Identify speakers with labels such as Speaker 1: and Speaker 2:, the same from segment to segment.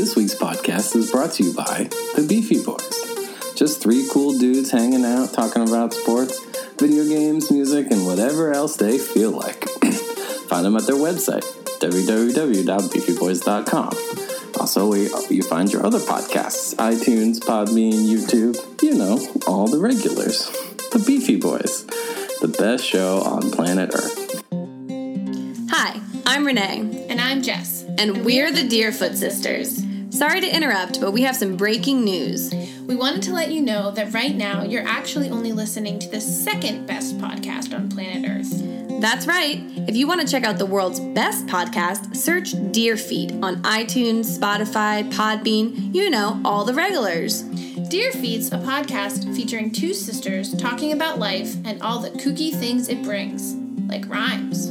Speaker 1: This week's podcast is brought to you by the Beefy Boys. Just three cool dudes hanging out, talking about sports, video games, music, and whatever else they feel like. find them at their website, www.beefyboys.com. Also, where you find your other podcasts iTunes, Podbean, YouTube, you know, all the regulars. The Beefy Boys, the best show on planet Earth.
Speaker 2: Hi, I'm Renee.
Speaker 3: And I'm Jess.
Speaker 2: And we're the Deerfoot Sisters. Sorry to interrupt, but we have some breaking news.
Speaker 3: We wanted to let you know that right now you're actually only listening to the second best podcast on planet Earth.
Speaker 2: That's right. If you want to check out the world's best podcast, search Deerfeed on iTunes, Spotify, Podbean, you know, all the regulars.
Speaker 3: Dear Feed's a podcast featuring two sisters talking about life and all the kooky things it brings, like rhymes.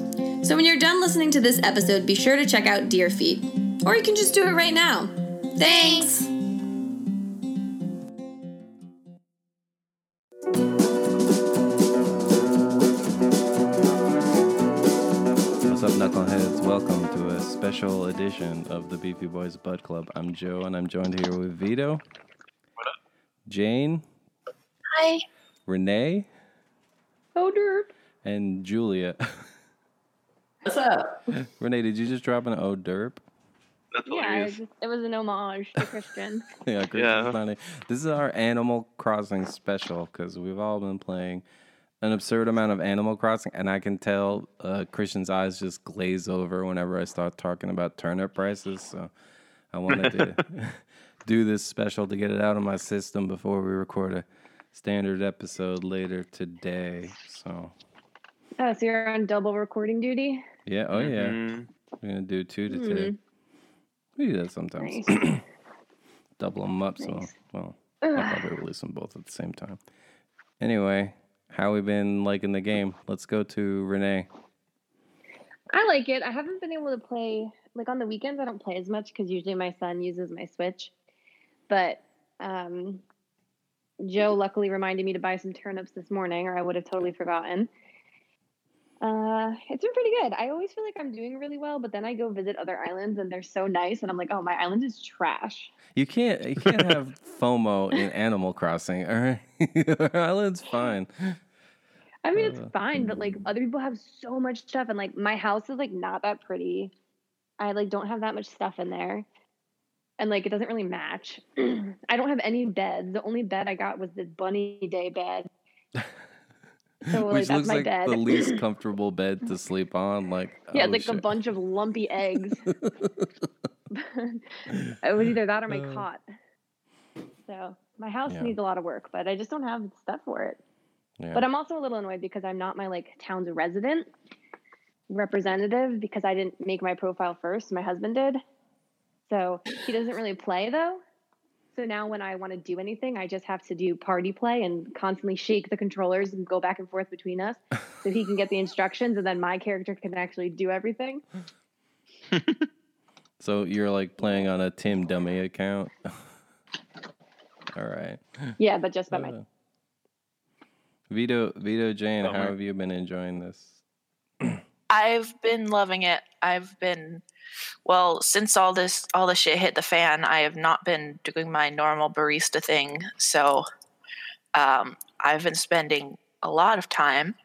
Speaker 2: So when you're done listening to this episode, be sure to check out Dear Feed. Or you can just do it right now. Thanks!
Speaker 1: What's up, knuckleheads? Welcome to a special edition of the Beefy Boys Bud Club. I'm Joe, and I'm joined here with Vito. What up? Jane.
Speaker 3: Hi.
Speaker 1: Renee.
Speaker 3: Oh, derp.
Speaker 1: And Julia.
Speaker 2: What's up?
Speaker 1: Renee, did you just drop an oh derp?
Speaker 4: That's
Speaker 5: Yeah,
Speaker 4: hilarious.
Speaker 5: it, it was an homage to Christian.
Speaker 1: yeah, Chris
Speaker 4: Yeah.
Speaker 1: is funny. This is our Animal Crossing special because we've all been playing an absurd amount of Animal Crossing, and I can tell uh, Christian's eyes just glaze over whenever I start talking about turnip prices. So I wanted to do this special to get it out of my system before we record a standard episode later today. So
Speaker 5: oh, so you're on double recording duty?
Speaker 1: yeah, oh yeah,
Speaker 4: Mhm.
Speaker 1: we're gonna do two to
Speaker 5: Hmm.
Speaker 1: two. We do that sometimes.
Speaker 5: Nice.
Speaker 1: Double them up. So well. I'll probably release them both at the same time. Anyway, how we been liking the game? Let's go to Renee.
Speaker 5: I like it. I haven't been able to play like on the weekends. I don't play as much because usually my son uses my Switch. But um, Joe luckily reminded me to buy some turnips this morning, or I would have totally forgotten. Uh, it's been pretty good. I always feel like I'm doing really well, but then I go visit other islands and they're so nice, and I'm like, oh, my island is trash.
Speaker 1: You can't you can't have FOMO in Animal Crossing. All right, Our island's fine.
Speaker 5: I mean, it's
Speaker 1: Uh,
Speaker 5: fine, but like other people have so much stuff, and like my house is like not that pretty. I like don't have that much stuff in there, and like it doesn't really match. I don't have any beds. The only bed I got was the bunny day bed. So like
Speaker 1: Which looks like
Speaker 5: bed.
Speaker 1: the least comfortable bed to sleep on. Like
Speaker 5: yeah,
Speaker 1: oh,
Speaker 5: like a bunch of lumpy eggs. it was either that or my
Speaker 1: Uh.
Speaker 5: cot. So my house
Speaker 1: Yeah.
Speaker 5: needs a lot of work, but I just don't have stuff for it.
Speaker 1: Yeah.
Speaker 5: But I'm also a little annoyed because I'm not my like town's resident representative because I didn't make my profile first. My husband did. So he doesn't really play though. So now when I want to do anything, I just have to do party play and constantly shake the controllers and go back and forth between us so he can get the instructions and then my character can actually do everything.
Speaker 1: so you're like playing on a Tim Dummy account. All right.
Speaker 5: Yeah, but just by my
Speaker 1: Uh, Vito, Vito, Jane, how
Speaker 4: Bummer.
Speaker 1: have you been enjoying this?
Speaker 6: I've been loving it. I've been well since all this all the shit hit the fan. I have not been doing my normal barista thing, so um, I've been spending a lot of time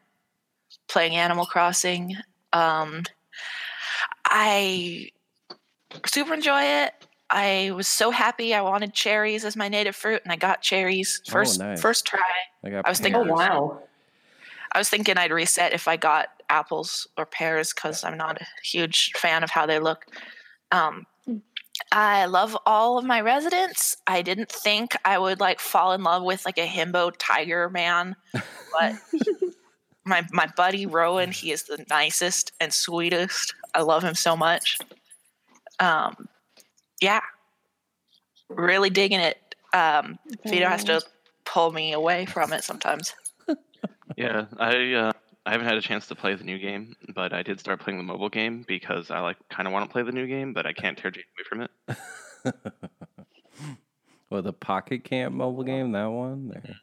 Speaker 6: playing Animal Crossing. Um, I super enjoy it. I was so happy. I wanted cherries as my native fruit, and I got cherries
Speaker 1: Oh,
Speaker 6: first
Speaker 1: nice.
Speaker 6: first try.
Speaker 1: I got.
Speaker 6: I was thinking- Oh, wow. I was thinking I'd reset if I got apples or pears because I'm not a huge fan of how they look. Um, I love all of my residents. I didn't think I would like fall in love with like a himbo tiger man, but my my buddy Rowan, he is the nicest and sweetest. I love him so much. Um, yeah, really digging it. Um, Vito has to pull me away from it sometimes.
Speaker 4: Yeah, I uh, I haven't had a chance to play the new game, but I did start playing the mobile game because I like kind of want to play the new game, but I can't tear Jane away from it.
Speaker 1: well, the Pocket Camp mobile game, that one there.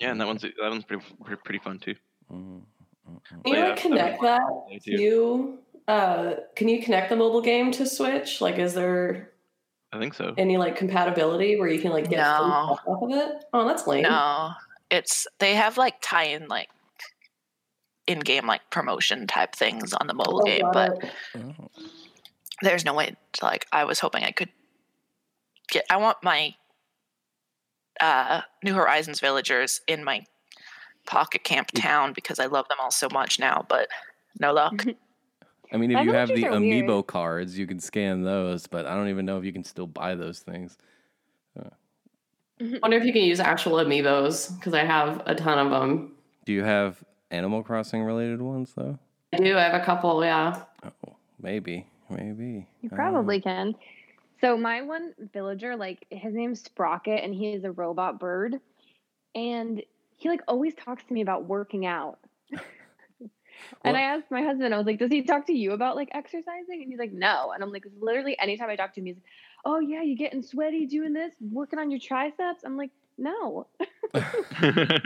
Speaker 4: Yeah, and that one's that one's pretty pretty, pretty fun too.
Speaker 1: Mm, mm, mm.
Speaker 7: Can you
Speaker 4: Yeah,
Speaker 7: like connect that
Speaker 4: I do.
Speaker 7: to uh can you connect the mobile game to Switch? Like is there
Speaker 4: I think so.
Speaker 7: Any like compatibility where you can like get
Speaker 6: No.
Speaker 7: off of it? Oh, that's lame.
Speaker 6: No, it's they have like tie-in like in-game like promotion type things on the mobile
Speaker 7: Oh,
Speaker 6: game, but
Speaker 7: it.
Speaker 1: Oh.
Speaker 6: there's no way to like I was hoping I could get I want my uh New Horizons villagers in my pocket camp town because I love them all so much now, but no luck.
Speaker 1: I mean, if
Speaker 5: My
Speaker 1: you have the
Speaker 5: villagers are weird.
Speaker 1: amiibo cards, you can scan those, but I don't even know if you can still buy those things. Mm-hmm.
Speaker 7: wonder if you can use actual amiibos because I have a ton of them.
Speaker 1: Do you have Animal Crossing related ones though?
Speaker 7: I do. I have a couple. Yeah.
Speaker 1: Oh, maybe, maybe.
Speaker 5: You
Speaker 1: I don't
Speaker 5: probably can. So my one villager, like his name's Sprocket, and he is a robot bird, and he like always talks to me about working out. and
Speaker 1: Well-
Speaker 5: I asked my husband, I was like, "Does he talk to you about like exercising?" And he's like, "No." And I'm like, literally, anytime I talk to him, he's, "Oh yeah, you're getting sweaty doing this, working on your triceps?" I'm like, "No."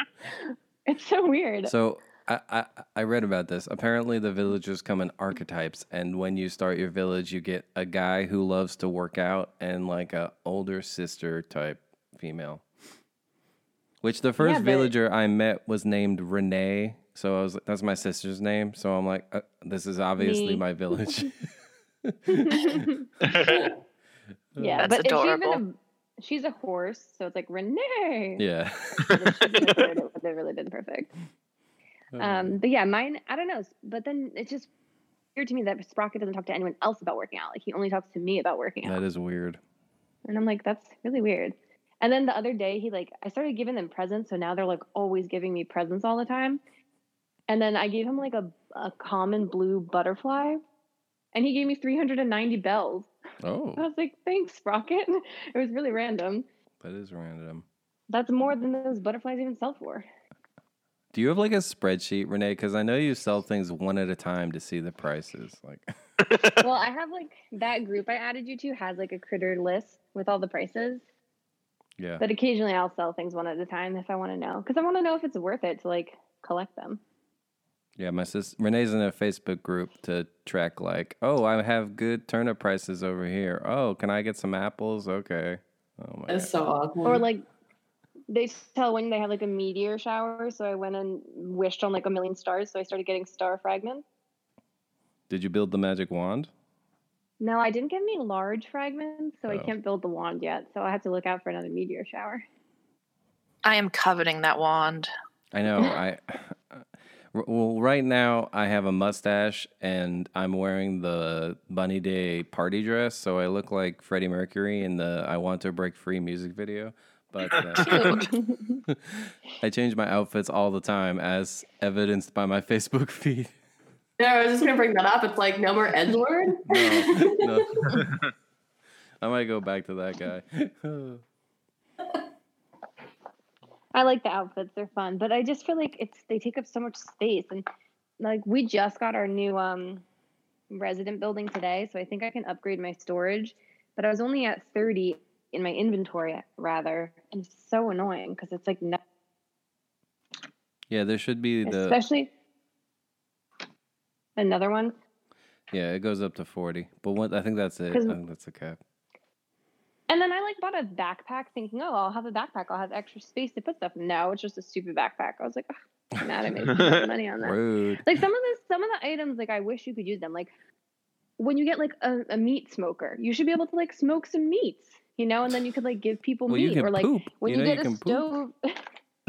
Speaker 5: It's so weird.
Speaker 1: So I, I I read about this. Apparently, the villagers come in archetypes, and when you start your village, you get a guy who loves to work out and like a older sister type female. Which the first
Speaker 5: but-
Speaker 1: villager I met was named Renee. So I was like, that's my sister's name. So I'm like, uh, this is obviously
Speaker 5: Me.
Speaker 1: my village.
Speaker 5: yeah,
Speaker 6: That's
Speaker 5: but
Speaker 6: adorable.
Speaker 5: been a, she's a horse, so it's like Renee.
Speaker 1: yeah.
Speaker 5: If she'd been a bird, it would have really been perfect. Um, but yeah, mine, I don't know. But then it's just weird to me that Sprocket doesn't talk to anyone else about working out. Like he only talks to me about working out.
Speaker 1: that is weird.
Speaker 5: And I'm like, that's really weird. And then the other day, he like, I started giving them presents. So now they're like always giving me presents all the time. And then I gave him like a, a common blue butterfly. And he gave me 390 bells. Oh. I
Speaker 1: Oh,
Speaker 5: was like, thanks, Sprocket. It was really random.
Speaker 1: that is random.
Speaker 5: That's more than those butterflies even sell for.
Speaker 1: Do you have like a spreadsheet, Renee? Because I know you sell things one at a time to see the prices. Like,
Speaker 5: well, I have like that group I added you to has like a critter list with all the prices.
Speaker 1: yeah.
Speaker 5: But occasionally I'll sell things one at a time if I want to know because I want to know if it's worth it to like collect them.
Speaker 1: Yeah, my sis Renee's in a Facebook group to track like, oh, I have good turnip prices over here. Oh, can I get some apples? Okay. Oh my
Speaker 7: It's
Speaker 1: god.
Speaker 7: so awesome.
Speaker 5: Or like they tell when they have like a meteor shower, so I went and wished on like a million stars, so I started getting star fragments.
Speaker 1: Did you build the magic wand?
Speaker 5: No, I didn't get any large fragments, so I
Speaker 1: Oh.
Speaker 5: can't build the wand yet. So I have to look out for another meteor shower.
Speaker 6: I am coveting that wand.
Speaker 1: I know. I well, right now I have a mustache and I'm wearing the Bunny Day party dress, so I look like Freddie Mercury in the "I Want to Break Free" music video. But uh, I change my outfits all the time, as evidenced by my Facebook feed.
Speaker 7: yeah, I was just gonna bring that up. It's like no more edgelord.
Speaker 1: No, no. I might go back to that guy.
Speaker 5: I like the outfits; they're fun, but I just feel like it's they take up so much space, and like we just got our new um resident building today, so I think I can upgrade my storage, but I was only at thirty in my inventory rather, and it's so annoying because it's like no,
Speaker 1: yeah, there should be the
Speaker 5: especially another one.
Speaker 1: yeah. It goes up to forty, but what I think that's it. I think that's a cap.
Speaker 5: And then I like bought a backpack thinking, oh, I'll have a backpack. I'll have extra space to put stuff. No, it's just a stupid backpack. I was like, oh, mad I made money on that.
Speaker 1: Rude.
Speaker 5: Like some of the some of the items, like I wish you could use them. Like when you get like a, a meat smoker, you should be able to like smoke some meats, you know, and then you could like give people
Speaker 1: Well,
Speaker 5: meat. Or like
Speaker 1: poop.
Speaker 5: when
Speaker 1: You
Speaker 5: you,
Speaker 1: know
Speaker 5: get
Speaker 1: you
Speaker 5: a stove,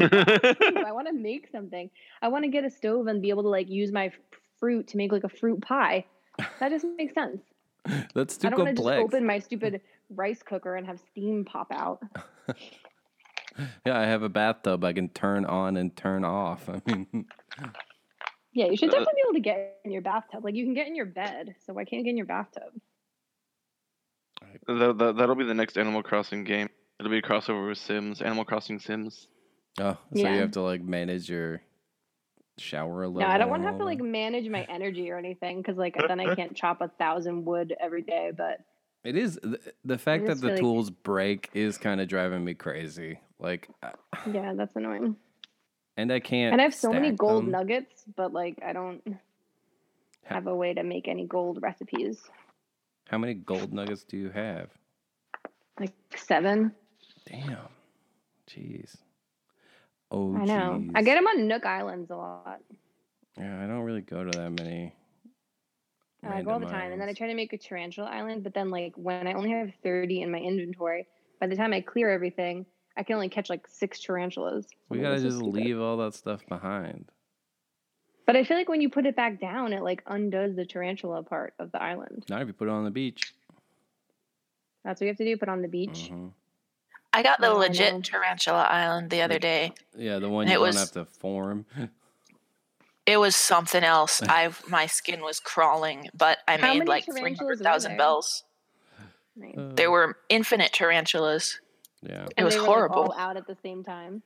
Speaker 5: I want to make something. I want to get a stove and be able to like use my fruit to make like a fruit pie. That doesn't make sense.
Speaker 1: That's too
Speaker 5: I don't want to just
Speaker 1: complex.
Speaker 5: open my stupid rice cooker and have steam pop out.
Speaker 1: Yeah, I have a bathtub I can turn on and turn off. I mean,
Speaker 5: Yeah, you should
Speaker 4: Uh,
Speaker 5: definitely be able to get in your bathtub. Like you can get in your bed, so why can't you get in your bathtub?
Speaker 4: that, that, that'll be the next Animal Crossing game. It'll be a crossover with Sims, Animal Crossing Sims.
Speaker 1: oh, so
Speaker 5: Yeah.
Speaker 1: you have to like manage your shower a little.
Speaker 5: No, I don't want to have to like manage my energy or anything because like then I can't chop a thousand wood every day. But
Speaker 1: It is the, the fact that the
Speaker 5: like-
Speaker 1: tools break is kind of driving me crazy. Like,
Speaker 5: yeah, that's annoying.
Speaker 1: and I can't.
Speaker 5: And I have so many gold
Speaker 1: them.
Speaker 5: nuggets, but like I don't have a way to make any gold recipes.
Speaker 1: How many gold nuggets do you have?
Speaker 5: like seven.
Speaker 1: Damn. Jeez. Oh,
Speaker 5: I know. I get them on Nook Islands a lot.
Speaker 1: Yeah, I don't really go to that many.
Speaker 5: I go all the
Speaker 1: random
Speaker 5: time, and then I try to make a tarantula island. But then, like when I only have thirty in my inventory, by the time I clear everything, I can only catch like six tarantulas.
Speaker 1: We
Speaker 5: I'm
Speaker 1: gotta just
Speaker 5: stupid.
Speaker 1: leave all that stuff behind.
Speaker 5: But I feel like when you put it back down, it like undoes the tarantula part of the island.
Speaker 1: Not if you put it on the beach.
Speaker 5: That's what you have to do. Put on the beach.
Speaker 1: Mhm.
Speaker 6: I got the
Speaker 5: Yeah, I
Speaker 6: legit tarantula island the other day.
Speaker 1: Yeah, the one
Speaker 6: And
Speaker 1: you
Speaker 6: it
Speaker 1: don't
Speaker 6: was-
Speaker 1: have to form.
Speaker 6: It was something else. I my skin was crawling, but I
Speaker 5: How
Speaker 6: many
Speaker 5: many
Speaker 6: like
Speaker 5: tarantulas
Speaker 6: three
Speaker 5: were
Speaker 6: hundred thousand
Speaker 5: there?
Speaker 6: bells.
Speaker 5: Nice.
Speaker 1: Uh,
Speaker 6: There were infinite tarantulas.
Speaker 1: yeah.
Speaker 6: It
Speaker 5: And
Speaker 6: was
Speaker 5: they were, like,
Speaker 6: horrible.
Speaker 5: all out at the same time.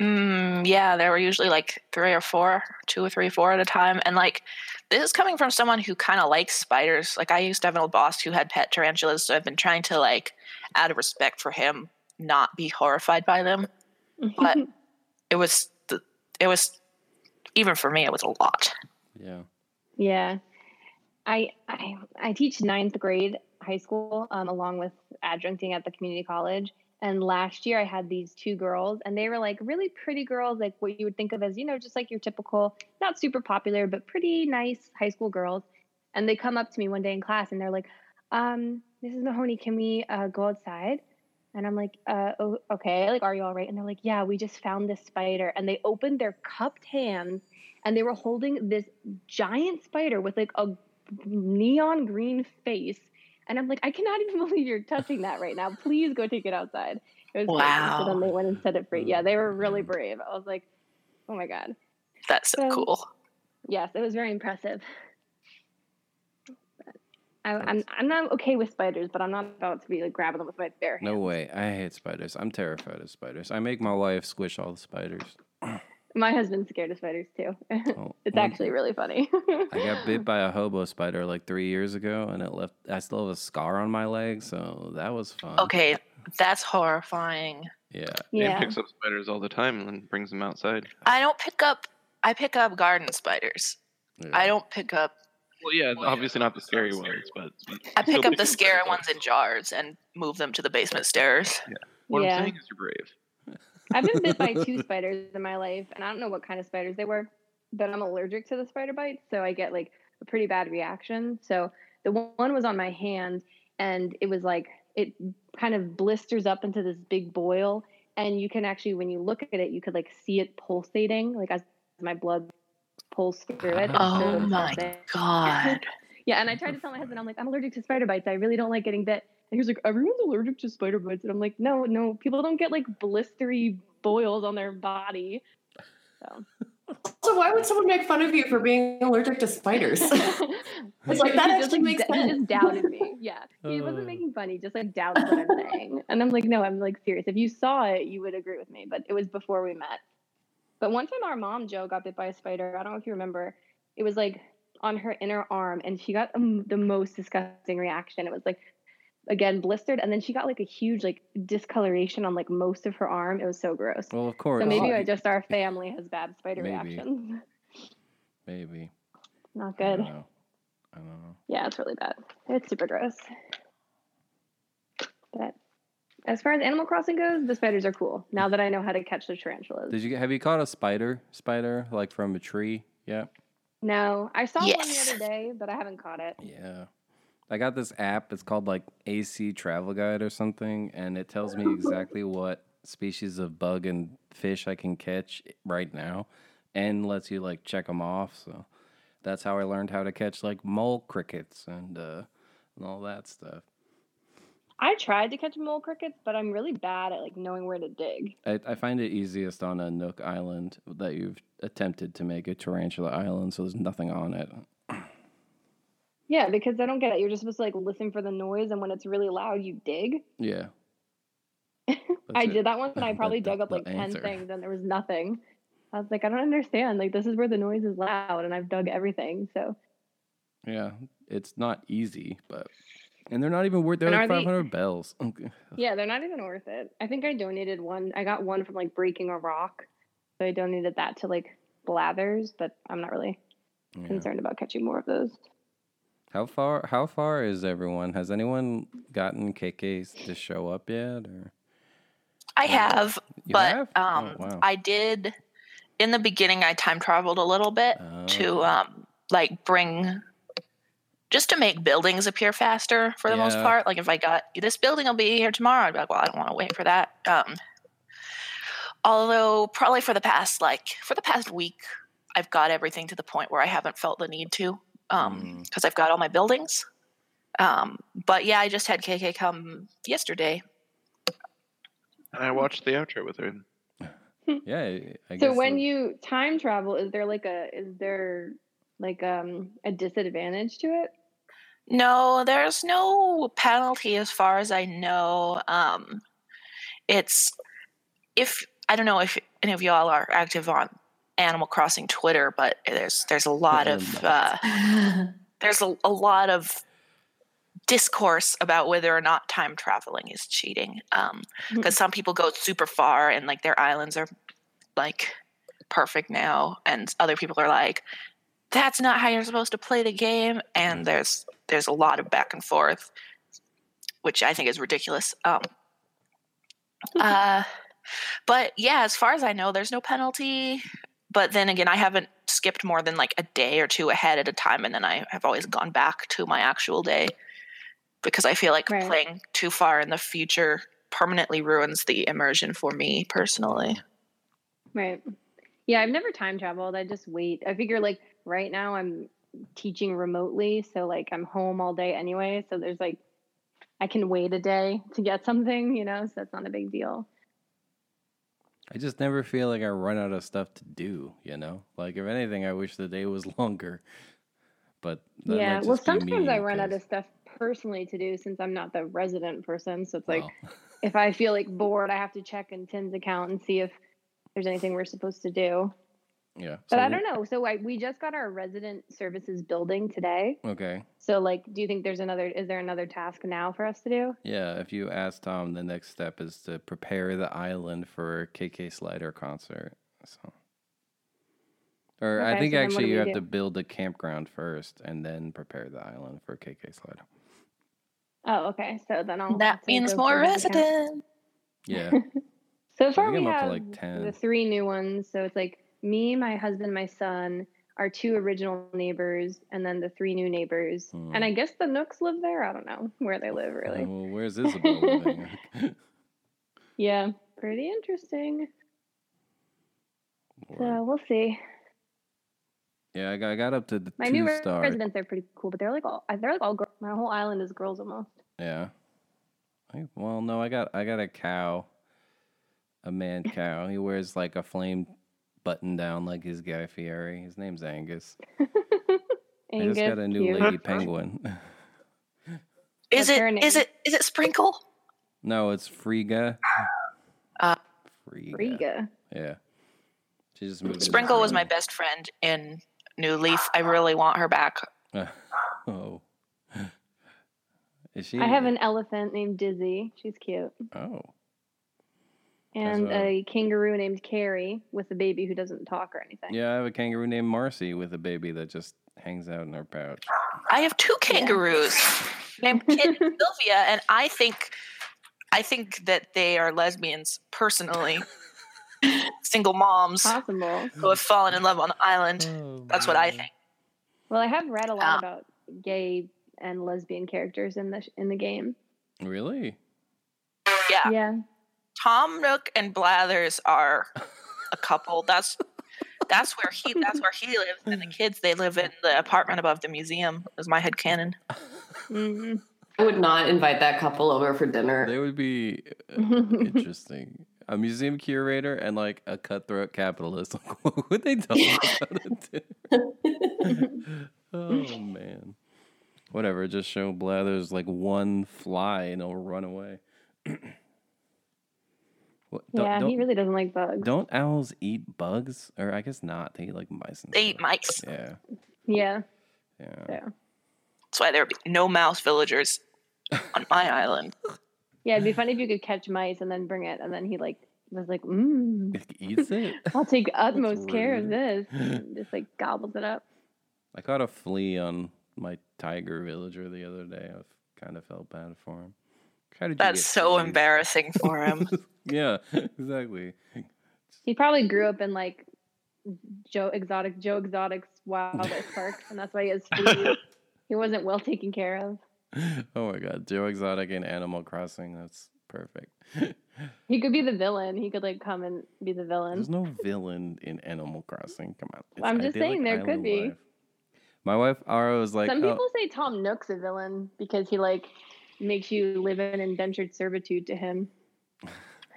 Speaker 6: Mm, yeah, there were usually like three or four, two or three, four at a time. And like, this is coming from someone who kind of likes spiders. Like, I used to have an old boss who had pet tarantulas, so I've been trying to like, out of respect for him, not be horrified by them. But it was, the, it was, even for me, it was a lot.
Speaker 1: Yeah.
Speaker 5: Yeah. I I I teach ninth grade high school um, along with adjuncting at the community college. And last year I had these two girls and they were like really pretty girls, like what you would think of as, you know, just like your typical, not super popular, but pretty nice high school girls. And they come up to me one day in class and they're like, um, Mrs. Mahoney, can we uh, go outside? And I'm like, uh, oh, okay. Like, are you all right? And they're like, yeah, we just found this spider. And they opened their cupped hands and they were holding this giant spider with like a neon green face. And I'm like, I cannot even believe you're touching that right now. Please go take it outside. It was crazy. So then they went and set it free. Yeah, they were really brave. I was like, oh my God.
Speaker 6: That's so
Speaker 5: So-
Speaker 6: cool.
Speaker 5: Yes, it was very impressive. But I, I'm I'm not okay with spiders, but I'm not about to be like grabbing them with my bare hands.
Speaker 1: No way. I hate spiders. I'm terrified of spiders. I make my wife squish all the spiders.
Speaker 5: My husband's scared of spiders too.
Speaker 1: Oh,
Speaker 5: it's
Speaker 1: one-
Speaker 5: actually really funny.
Speaker 1: I got bit by a hobo spider like three years ago, and it left. I still have a scar on my leg, so that was fun.
Speaker 6: Okay, that's horrifying.
Speaker 1: Yeah.
Speaker 4: Dan
Speaker 5: yeah.
Speaker 4: picks up spiders all the time and then brings them outside.
Speaker 6: I don't pick up, I pick up garden spiders.
Speaker 1: yeah.
Speaker 6: I don't pick up
Speaker 4: Well, yeah, obviously not the scary ones, but
Speaker 6: I pick up the
Speaker 4: some
Speaker 6: scary ones in jars and move them to the basement stairs. Yeah.
Speaker 4: What
Speaker 5: Yeah.
Speaker 4: I'm saying is you're brave.
Speaker 5: I've been bit by two spiders in my life, and I don't know what kind of spiders they were, but I'm allergic to the spider bites, so I get like a pretty bad reaction. So the one was on my hand, and it was like it kind of blisters up into this big boil, and you can actually, when you look at it, you could like see it pulsating, like as my blood pulls through it.
Speaker 6: Oh my
Speaker 5: pulsing.
Speaker 6: god.
Speaker 5: Yeah, and I tried to tell my husband, I'm like, I'm allergic to spider bites. I really don't like getting bit. And he was like, everyone's allergic to spider bites. And I'm like, no, no, people don't get like blistery boils on their body. So
Speaker 7: So why would someone make fun of you for being allergic to spiders?
Speaker 5: it's
Speaker 7: like, that
Speaker 5: he
Speaker 7: actually makes
Speaker 5: He
Speaker 7: sense.
Speaker 5: just doubted me. Yeah, he
Speaker 1: Uh.
Speaker 5: wasn't making fun. He just like doubted what I'm saying. And I'm like, no, I'm like serious. If you saw it, you would agree with me. But it was before we met. But one time, our mom Joe got bit by a spider. I don't know if you remember. It was like on her inner arm, and she got um, the most disgusting reaction. It was like again blistered, and then she got like a huge like discoloration on like most of her arm. It was so gross.
Speaker 1: Well, of course.
Speaker 5: So maybe I just our family has bad spider
Speaker 1: Maybe.
Speaker 5: reactions.
Speaker 1: Maybe.
Speaker 5: Not
Speaker 1: I
Speaker 5: good.
Speaker 1: don't know. I don't know.
Speaker 5: Yeah, it's really bad. It's super gross. But as far as Animal Crossing goes, the spiders are cool. Now that I know how to catch the tarantulas.
Speaker 1: Did you have you caught a spider? Spider like from a tree? Yeah.
Speaker 5: no, I saw one the other day, but I haven't caught it.
Speaker 1: Yeah. I got this app. It's called like AC Travel Guide or something, and it tells me exactly what species of bug and fish I can catch right now, and lets you like check them off. So that's how I learned how to catch like mole crickets and uh, and all that stuff.
Speaker 5: I tried to catch mole crickets, but I'm really bad at like knowing where to dig.
Speaker 1: I, I find it easiest on a Nook Island that you've attempted to make a tarantula island, so there's nothing on it.
Speaker 5: Yeah, because I don't get it. You're just supposed to like listen for the noise, and when it's really loud, you dig.
Speaker 1: Yeah.
Speaker 5: I
Speaker 1: it.
Speaker 5: did that once, and I probably dug up like ten
Speaker 1: answer.
Speaker 5: things, and there was nothing. I was like, I don't understand. Like, this is where the noise is loud, and I've dug everything. So
Speaker 1: Yeah, it's not easy, but and they're not even worth. They're
Speaker 5: And
Speaker 1: like
Speaker 5: are they-
Speaker 1: five hundred bells. Okay.
Speaker 5: Yeah, they're not even worth it. I think I donated one. I got one from like breaking a rock. So I donated that to like Blathers, but I'm not really
Speaker 1: Yeah.
Speaker 5: concerned about catching more of those.
Speaker 1: How far? How far is everyone? Has anyone gotten KK to show up yet? Or
Speaker 6: I have,
Speaker 1: you
Speaker 6: but
Speaker 1: have?
Speaker 6: um,
Speaker 1: oh, wow.
Speaker 6: I did in the beginning. I time traveled a little bit
Speaker 1: Oh,
Speaker 6: to um, like bring just to make buildings appear faster for the most part. Like if I got this building will be here tomorrow, I'd be like, well, I don't want to wait for that. Um, although probably for the past like for the past week, I've got everything to the point where I haven't felt the need to um
Speaker 1: Mm.
Speaker 6: because I've got all my buildings. Um, but yeah, I just had KK come yesterday.
Speaker 4: And I watched the outro with her.
Speaker 1: yeah. I- I
Speaker 5: So
Speaker 1: guess
Speaker 5: when
Speaker 1: the-
Speaker 5: you time travel, is there like a is there like um a disadvantage to it?
Speaker 6: No, there's no penalty as far as I know. Um, it's if I don't know if any of y'all are active on Animal Crossing Twitter, but there's there's a lot of uh, there's a, a lot of discourse about whether or not time traveling is cheating. Um, because some people go super far and like their islands are like perfect now, and other people are like, that's not how you're supposed to play the game. And there's there's a lot of back and forth, which I think is ridiculous. Um, uh, but yeah, as far as I know, there's no penalty. But then again, I haven't skipped more than like a day or two ahead at a time, and then I have always gone back to my actual day because I feel like
Speaker 5: Right.
Speaker 6: playing too far in the future permanently ruins the immersion for me personally.
Speaker 5: Right. Yeah, I've never time traveled. I just wait. I figure like right now I'm teaching remotely, so like I'm home all day anyway. So there's like I can wait a day to get something, you know, so that's not a big deal.
Speaker 1: I just never feel like I run out of stuff to do. You know, like if anything, I wish the day was longer. But
Speaker 5: yeah. Well, sometimes I run out of stuff personally to do since I'm not the resident person. So it's like if I feel like bored, I have to check in Tim's account and see if there's anything we're supposed to do.
Speaker 1: Yeah.
Speaker 5: But
Speaker 1: so
Speaker 5: I don't know. So I, we just got our resident services building today.
Speaker 1: Okay.
Speaker 5: So like, do you think there's another? Is there another task now for us to do?
Speaker 1: Yeah, if you ask Tom, the next step is to prepare the island for KK Slider concert. So, or I think
Speaker 5: so
Speaker 1: actually you have
Speaker 5: do?
Speaker 1: to build a campground first and then prepare the island for KK Slider.
Speaker 5: Oh, okay. So then I'll.
Speaker 6: that means more
Speaker 5: through his account.
Speaker 6: residents.
Speaker 1: Yeah.
Speaker 5: So far, we
Speaker 1: I'm up to,
Speaker 5: have
Speaker 1: like, 10.
Speaker 5: the three new ones. So it's like me, my husband, my son, our two original neighbors, and then the three new neighbors.
Speaker 1: Hmm.
Speaker 5: And I guess the Nooks live there. I don't know where they live really.
Speaker 1: Oh, well, where's Isabelle living?
Speaker 5: Yeah, pretty interesting.
Speaker 1: Lord.
Speaker 5: So we'll see.
Speaker 1: yeah, I got, I got up to the
Speaker 5: My
Speaker 1: two
Speaker 5: new
Speaker 1: star.
Speaker 5: residents are pretty cool, but they're like all they're like all girls. My whole island is girls almost.
Speaker 1: Yeah. I, well, no, I got I got a cow, a man cow. He wears like a flame button down like his Guy Fieri. His name's Angus. I
Speaker 5: Angus,
Speaker 1: just got a new
Speaker 5: cute.
Speaker 1: lady penguin.
Speaker 6: Is
Speaker 5: What's her
Speaker 6: it
Speaker 5: name?
Speaker 6: is it is it Sprinkle?
Speaker 1: no, it's Friga.
Speaker 6: Uh,
Speaker 1: Friga.
Speaker 5: Riga.
Speaker 1: Yeah. She just moved.
Speaker 6: Sprinkle was my best friend in New Leaf. I really want her back.
Speaker 1: oh. Is she?
Speaker 5: I have an elephant named Dizzy. She's cute.
Speaker 1: Oh.
Speaker 5: And
Speaker 1: a-
Speaker 5: a kangaroo named Carrie with a baby who doesn't talk or anything.
Speaker 1: Yeah, I have a kangaroo named Marcy with a baby that just hangs out in her pouch.
Speaker 6: I have two kangaroos named Kit and Sylvia, and I think I think that they are lesbians personally. Single moms
Speaker 5: Possible.
Speaker 6: who have fallen in love on the island.
Speaker 1: Oh,
Speaker 6: That's what I think.
Speaker 5: Well, I have read a lot about gay and lesbian characters in the sh- in the game.
Speaker 1: Really?
Speaker 6: Yeah.
Speaker 5: Yeah.
Speaker 6: Tom Nook and Blathers are a couple. That's that's where he that's where he lives, and the kids they live in the apartment above the museum. Is my head canon.
Speaker 5: hmm
Speaker 7: I would not invite that couple over for dinner.
Speaker 1: They would be uh, interesting. A museum curator and like a cutthroat capitalist. Like, what would they talk about at oh man. Whatever. Just show Blathers like one fly and he'll run away. what, don't,
Speaker 5: yeah,
Speaker 1: don't,
Speaker 5: he really doesn't like bugs.
Speaker 1: don't owls eat bugs? Or I guess not. They eat like mice. And
Speaker 6: They eat mice.
Speaker 1: Yeah.
Speaker 5: Yeah.
Speaker 1: Yeah.
Speaker 5: Yeah.
Speaker 6: That's why there would be no mouse villagers on my island.
Speaker 5: Yeah, it'd be funny if you could catch mice and then bring it, and then he like was like, mm,
Speaker 1: eats it.
Speaker 5: "I'll take utmost care of this," and just like gobbles it up.
Speaker 1: I caught a flea on my tiger villager the other day. I kind of felt bad for him. How did you
Speaker 6: That's
Speaker 1: get
Speaker 6: so
Speaker 1: fleas?
Speaker 6: embarrassing for him.
Speaker 1: Yeah, exactly.
Speaker 5: He probably grew up in like Joe Exotic, Joe Exotic's Wildlife Park, and that's why he has fleas. he wasn't well taken care of.
Speaker 1: Oh my god, Joe Exotic in Animal Crossing. That's perfect.
Speaker 5: He could be the villain. He could like come and be the villain.
Speaker 1: There's no villain in Animal Crossing. Come on. It's
Speaker 5: I'm just saying there could be.
Speaker 1: life. My wife Ara was like,
Speaker 5: Some
Speaker 1: oh,
Speaker 5: people say Tom Nook's a villain because he like makes you live in indentured servitude to him.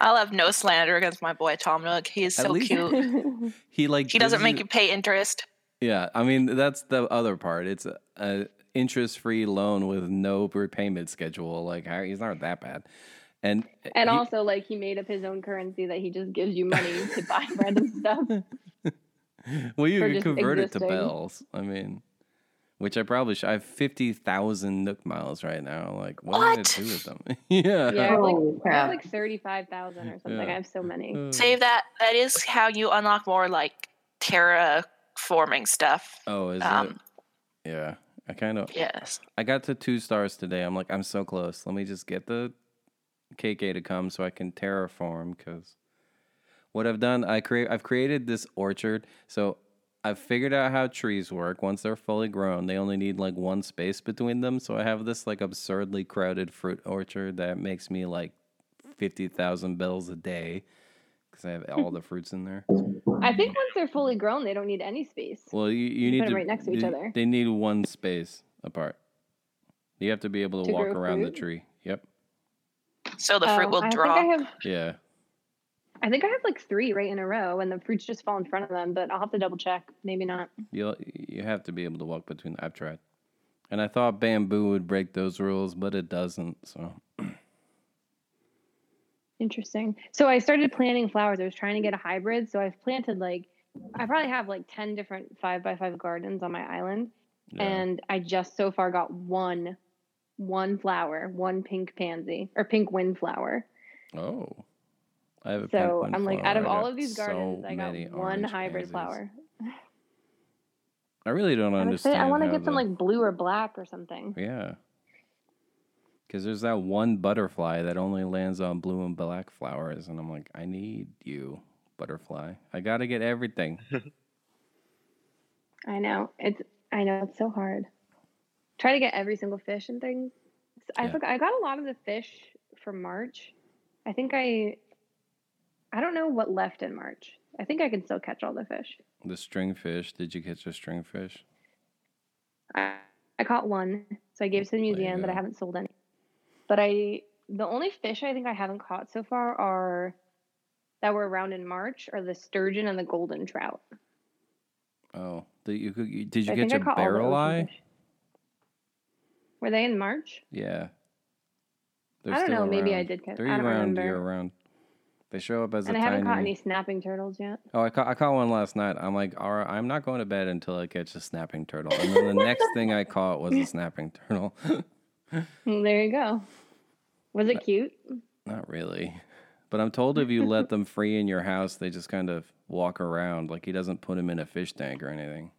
Speaker 6: I'll have no slander against my boy Tom Nook. He's
Speaker 1: At
Speaker 6: so
Speaker 1: least-
Speaker 6: cute.
Speaker 1: he like
Speaker 6: He doesn't make you pay interest.
Speaker 1: Yeah, I mean that's the other part. It's a, a interest-free loan with no repayment schedule. Like how, he's not that bad, and
Speaker 5: and
Speaker 1: he-
Speaker 5: also like he made up his own currency that he just gives you money to buy random stuff.
Speaker 1: well, you
Speaker 5: for
Speaker 1: can
Speaker 5: just
Speaker 1: convert it to bells. I mean, which I probably should. I have fifty thousand Nook miles right now. Like, what, am I do with them? yeah.
Speaker 5: Yeah, I have like,
Speaker 7: Holy
Speaker 5: I like thirty five thousand or something.
Speaker 1: Yeah.
Speaker 5: I have so many.
Speaker 1: Uh,
Speaker 6: Save that. That is how you unlock more like terraforming stuff.
Speaker 1: Oh, is it?
Speaker 6: Um,
Speaker 1: Yeah, I kind of.
Speaker 6: yes.
Speaker 1: I got to two stars today. I'm like, I'm so close. Let me just get the KK to come so I can terraform. Because what I've done, I create, I've created this orchard. So I've figured out how trees work. Once they're fully grown, they only need like one space between them. So I have this like absurdly crowded fruit orchard that makes me like fifty thousand bells a day because I have all the fruits in there.
Speaker 5: I think once they're fully grown, they don't need any space.
Speaker 1: Well, you, you
Speaker 5: You
Speaker 1: need
Speaker 5: put 'em
Speaker 1: to
Speaker 5: right next to each
Speaker 1: they-
Speaker 5: other.
Speaker 1: They need one space apart. You have to be able to,
Speaker 5: To
Speaker 1: walk
Speaker 5: grow
Speaker 1: around the tree. Yep.
Speaker 6: So the fruit
Speaker 5: Oh,
Speaker 6: will
Speaker 5: I
Speaker 6: drop.
Speaker 5: Think I, have,
Speaker 1: Yeah.
Speaker 5: I think I have like three right in a row, and the fruits just fall in front of them. But I'll have to double check. Maybe not.
Speaker 1: You you have to be able to walk between. I've tried, and I thought bamboo would break those rules, but it doesn't. So
Speaker 5: Interesting. So I started planting flowers. I was trying to get a hybrid. So I've planted like I probably have like ten different five by five gardens on my island,
Speaker 1: yeah.
Speaker 5: and I just so far got one, one flower, one pink pansy or pink windflower.
Speaker 1: oh, I have a pink
Speaker 5: So I'm like, out of all of these
Speaker 1: so
Speaker 5: gardens, I got one hybrid
Speaker 1: pansies.
Speaker 5: flower.
Speaker 1: I really don't
Speaker 5: I'm
Speaker 1: understand.
Speaker 5: excited. I want to
Speaker 1: how
Speaker 5: get some
Speaker 1: the-
Speaker 5: like blue or black or something.
Speaker 1: yeah. Because there's that one butterfly that only lands on blue and black flowers, and I'm like, I need you, butterfly. I got to get everything.
Speaker 5: I know it's. I know it's so hard. Try to get every single fish and things. I
Speaker 1: Yeah.
Speaker 5: forgot. I got a lot of the fish for March. I think I. I don't know what left in March. I think I can still catch all the fish.
Speaker 1: The stringfish. Did you catch a stringfish?
Speaker 5: I, I caught one, so I gave it to the museum, but I haven't sold any. But I, the only fish I think I haven't caught so far are that were around in March are the sturgeon and the golden trout.
Speaker 1: Oh, did you, did you
Speaker 5: I think
Speaker 1: catch
Speaker 5: I
Speaker 1: a
Speaker 5: caught all the
Speaker 1: barrel eye?
Speaker 5: fish. Were they in March?
Speaker 1: Yeah. They're
Speaker 5: I don't know. Maybe I did catch.
Speaker 1: They're
Speaker 5: I don't
Speaker 1: year round,
Speaker 5: remember.
Speaker 1: year round. They show up as a
Speaker 5: and
Speaker 1: a
Speaker 5: I haven't
Speaker 1: tiny.
Speaker 5: caught any snapping turtles yet.
Speaker 1: Oh, I caught, I caught one last night. I'm like, all right, I'm not going to bed until I catch a snapping turtle. And then the next thing I caught was a snapping turtle.
Speaker 5: Mm, There you go. Was it cute?
Speaker 1: not really. But I'm told if you let them free in your house, they just kind of walk around. Like he doesn't put them in a fish tank or anything.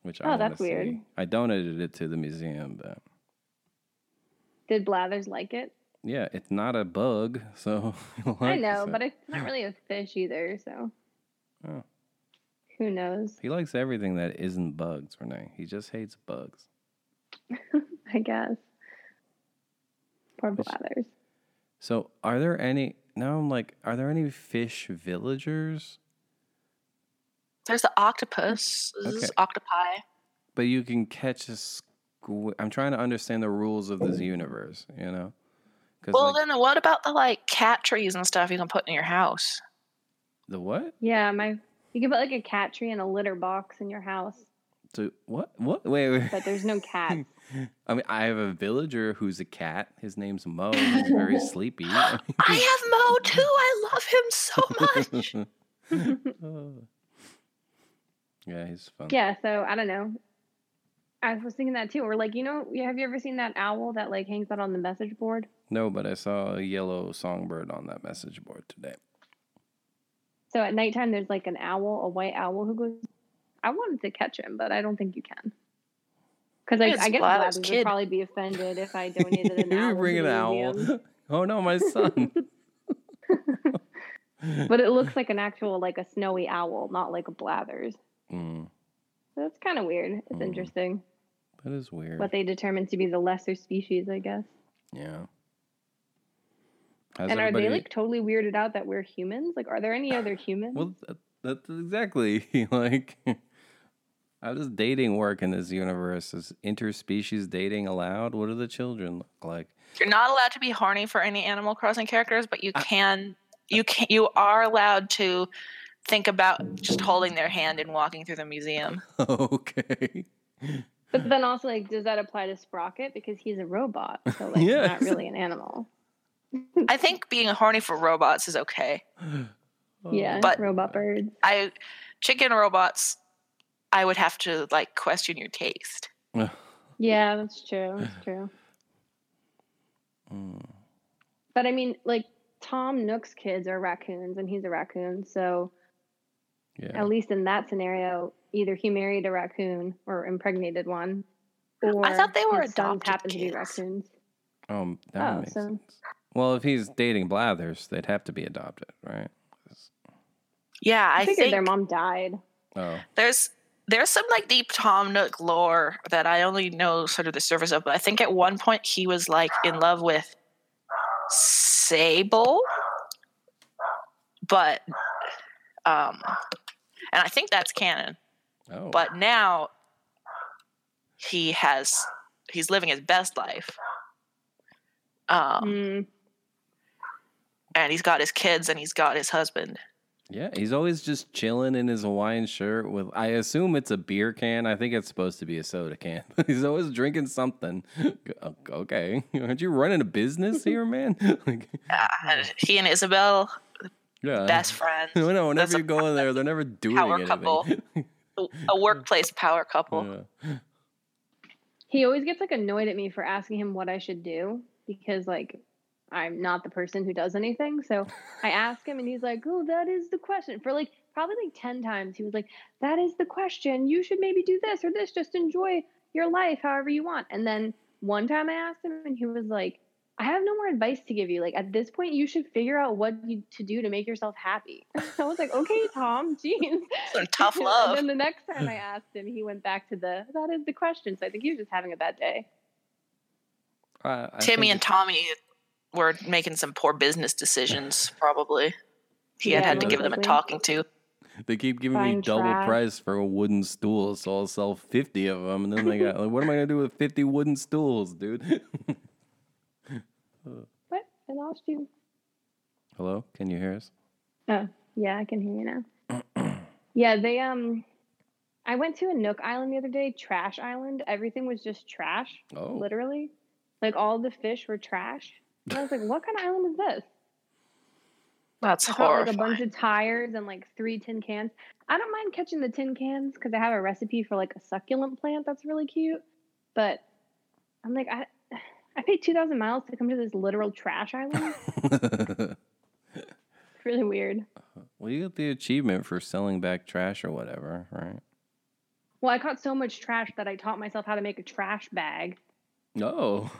Speaker 1: Which I
Speaker 5: Oh,
Speaker 1: want
Speaker 5: that's
Speaker 1: see.
Speaker 5: weird.
Speaker 1: I donated it to the museum, but
Speaker 5: Did Blathers like it?
Speaker 1: Yeah, it's not a bug, so he
Speaker 5: I know,
Speaker 1: it.
Speaker 5: but it's not really a fish either. So
Speaker 1: Oh.
Speaker 5: who knows?
Speaker 1: He likes everything that isn't bugs, Renee. He just hates bugs.
Speaker 5: I guess. Poor
Speaker 1: Which-
Speaker 5: Blathers.
Speaker 1: So, are there any? Now I'm like, are there any fish villagers?
Speaker 6: There's the octopus. This is
Speaker 1: Okay.
Speaker 6: octopi.
Speaker 1: But you can catch a squid. I'm trying to understand the rules of this universe. You know, because
Speaker 6: Well,
Speaker 1: like,
Speaker 6: then what about the like cat trees and stuff you can put in your house?
Speaker 1: the what?
Speaker 5: Yeah, my you can put like a cat tree in a litter box in your house,
Speaker 1: To what? What? Wait, wait.
Speaker 5: but there's no cat.
Speaker 1: I mean, I have a villager who's a cat. His name's Moe. He's very sleepy.
Speaker 6: I have Moe too. I love him so much.
Speaker 1: Oh. yeah, he's fun.
Speaker 5: yeah, so I don't know. I was thinking that too. Or like, you know, have you ever seen that owl that like hangs out on the message board?
Speaker 1: No, but I saw a yellow songbird on that message board today.
Speaker 5: So at nighttime, there's like an owl, a white owl who goes. I wanted to catch him, but I don't think you can. Because like, I guess
Speaker 6: Blather's
Speaker 5: Blathers
Speaker 6: kid.
Speaker 5: would probably be offended if I donated an owl.
Speaker 1: bring an
Speaker 5: the
Speaker 1: owl. Oh no, my son.
Speaker 5: But it looks like an actual like a snowy owl, not like a Blathers.
Speaker 1: Mm,
Speaker 5: So that's kind of weird. It's
Speaker 1: Mm.
Speaker 5: interesting.
Speaker 1: that is weird.
Speaker 5: What they determined to be the lesser species, I guess.
Speaker 1: yeah. How's
Speaker 5: and are they like totally weirded out that we're humans? Like, are there any other humans?
Speaker 1: Well, that, that's exactly like. How does dating work in this universe? Is interspecies dating allowed? What do the children look like?
Speaker 6: You're not allowed to be horny for any Animal Crossing characters, but you
Speaker 1: I-
Speaker 6: can you can you are allowed to think about just holding their hand and walking through the museum.
Speaker 1: okay.
Speaker 5: but then also, like, does that apply to Sprocket because he's a robot? So like,
Speaker 1: Yes.
Speaker 5: not really an animal.
Speaker 6: I think being horny for robots is okay.
Speaker 5: yeah,
Speaker 6: But-
Speaker 5: robot birds.
Speaker 6: I chicken robots I would have to like question your taste.
Speaker 5: Yeah, that's true. That's true.
Speaker 1: Mm.
Speaker 5: But I mean, like Tom Nook's kids are raccoons, and he's a raccoon. So
Speaker 1: Yeah.
Speaker 5: at least in that scenario, either he married a raccoon or impregnated one, or
Speaker 6: I thought they were
Speaker 5: his sons
Speaker 6: adopted
Speaker 5: happen to be raccoons.
Speaker 1: Um, that
Speaker 5: Oh,
Speaker 1: makes
Speaker 5: so-
Speaker 1: sense. Well, if he's dating Blathers, they'd have to be adopted, right?
Speaker 6: Yeah,
Speaker 5: I,
Speaker 6: I,
Speaker 5: figured
Speaker 6: think
Speaker 5: their mom died.
Speaker 1: Oh,
Speaker 6: there's there's some like deep Tom Nook lore that I only know sort of the surface of, but I think at one point he was like in love with Sable. But um and I think that's canon.
Speaker 1: oh.
Speaker 6: But now he has he's living his best life. Um
Speaker 5: Mm,
Speaker 6: and he's got his kids and he's got his husband.
Speaker 1: yeah, he's always just chilling in his Hawaiian shirt with. I assume it's a beer can. I think it's supposed to be a soda can. he's always drinking something. Okay, aren't you running a business here, man? like,
Speaker 6: Uh, he and Isabelle,
Speaker 1: yeah,
Speaker 6: best friends.
Speaker 1: No, no,
Speaker 6: That's
Speaker 1: whenever you go in there, they're never doing
Speaker 6: power
Speaker 1: anything.
Speaker 6: couple. a workplace power couple.
Speaker 1: Yeah.
Speaker 5: he always gets like annoyed at me for asking him what I should do because like I'm not the person who does anything. So I ask him and he's like, "Oh, that is the question." For like probably like 10 times he was like, "That is the question. You should maybe do this or this. Just enjoy your life however you want." And then one time I asked him and he was like, "I have no more advice to give you. Like at this point you should figure out what you to do to make yourself happy." I was like, "Okay, Tom, jeez."
Speaker 6: Some tough love.
Speaker 5: and then the next time I asked him, he went back to the that is the question. So I think he was just having a bad day.
Speaker 1: I- I
Speaker 6: Timmy and Tommy were making some poor business decisions, probably. He had
Speaker 5: Yeah,
Speaker 6: had to give them a talking to.
Speaker 1: They keep giving me double
Speaker 5: trash.
Speaker 1: price for a wooden stool, so I'll sell fifty of them, and then they got like, what am I gonna do with fifty wooden stools, dude?
Speaker 5: What? I lost you.
Speaker 1: Hello, can you hear us?
Speaker 5: Oh, yeah, I can hear you now. yeah, they um I went to a Nook Island the other day, Trash Island. Everything was just trash,
Speaker 1: Oh,
Speaker 5: literally. Like all the fish were trash. And I was like, what kind of island is this?
Speaker 6: That's
Speaker 5: I saw like a bunch of tires and like three tin cans. I don't mind catching the tin cans because I have a recipe for like a succulent plant that's really cute. But I'm like, I I paid two thousand miles to come to this literal trash island. It's really weird. Uh-huh.
Speaker 1: well, you get the achievement for selling back trash or whatever, right?
Speaker 5: Well, I caught so much trash that I taught myself how to make a trash bag.
Speaker 1: No.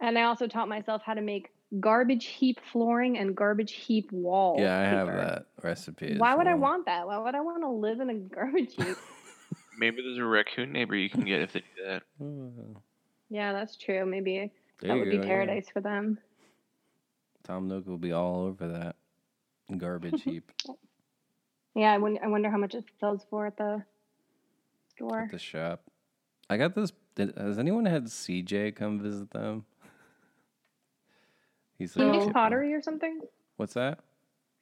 Speaker 5: And I also taught myself how to make garbage heap flooring and garbage heap wall.
Speaker 1: yeah, I have that recipe. as
Speaker 5: Why would I want that? Why would I want to live in a garbage heap?
Speaker 4: Maybe there's a raccoon neighbor you can get if they do that.
Speaker 5: Yeah, that's true. Maybe
Speaker 1: there
Speaker 5: that would be
Speaker 1: go, yeah.
Speaker 5: paradise for them.
Speaker 1: Tom Nook will be all over that garbage heap
Speaker 5: Yeah, I wonder, I wonder how much it sells for at the store.
Speaker 1: at the shop. I got this. Did, has anyone had CJ come visit them? He's
Speaker 5: He
Speaker 1: a
Speaker 5: pottery or something?
Speaker 1: What's that?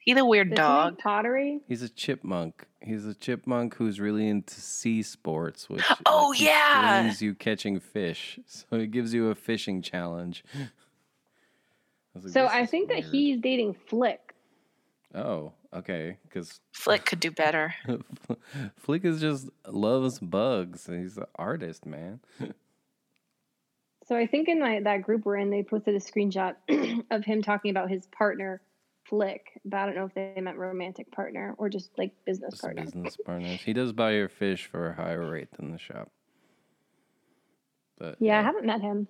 Speaker 6: He's a weird
Speaker 5: Does he make
Speaker 6: dog.
Speaker 5: pottery?
Speaker 1: He's a chipmunk. He's a chipmunk who's really into sea sports, which
Speaker 6: Oh,
Speaker 1: like,
Speaker 6: yeah.
Speaker 1: brings you catching fish. So it gives you a fishing challenge. I like,
Speaker 5: So I
Speaker 1: is
Speaker 5: think that he's dating Flick.
Speaker 1: Oh, okay. Because
Speaker 6: Flick could do better.
Speaker 1: Flick is just loves bugs. He's an artist, man.
Speaker 5: So I think in my that group we're in, they posted a screenshot of him talking about his partner Flick, but I don't know if they meant romantic partner or just like business
Speaker 1: Just
Speaker 5: partner.
Speaker 1: business partners. He does buy your fish for a higher rate than the shop. But
Speaker 5: Yeah, I haven't met him.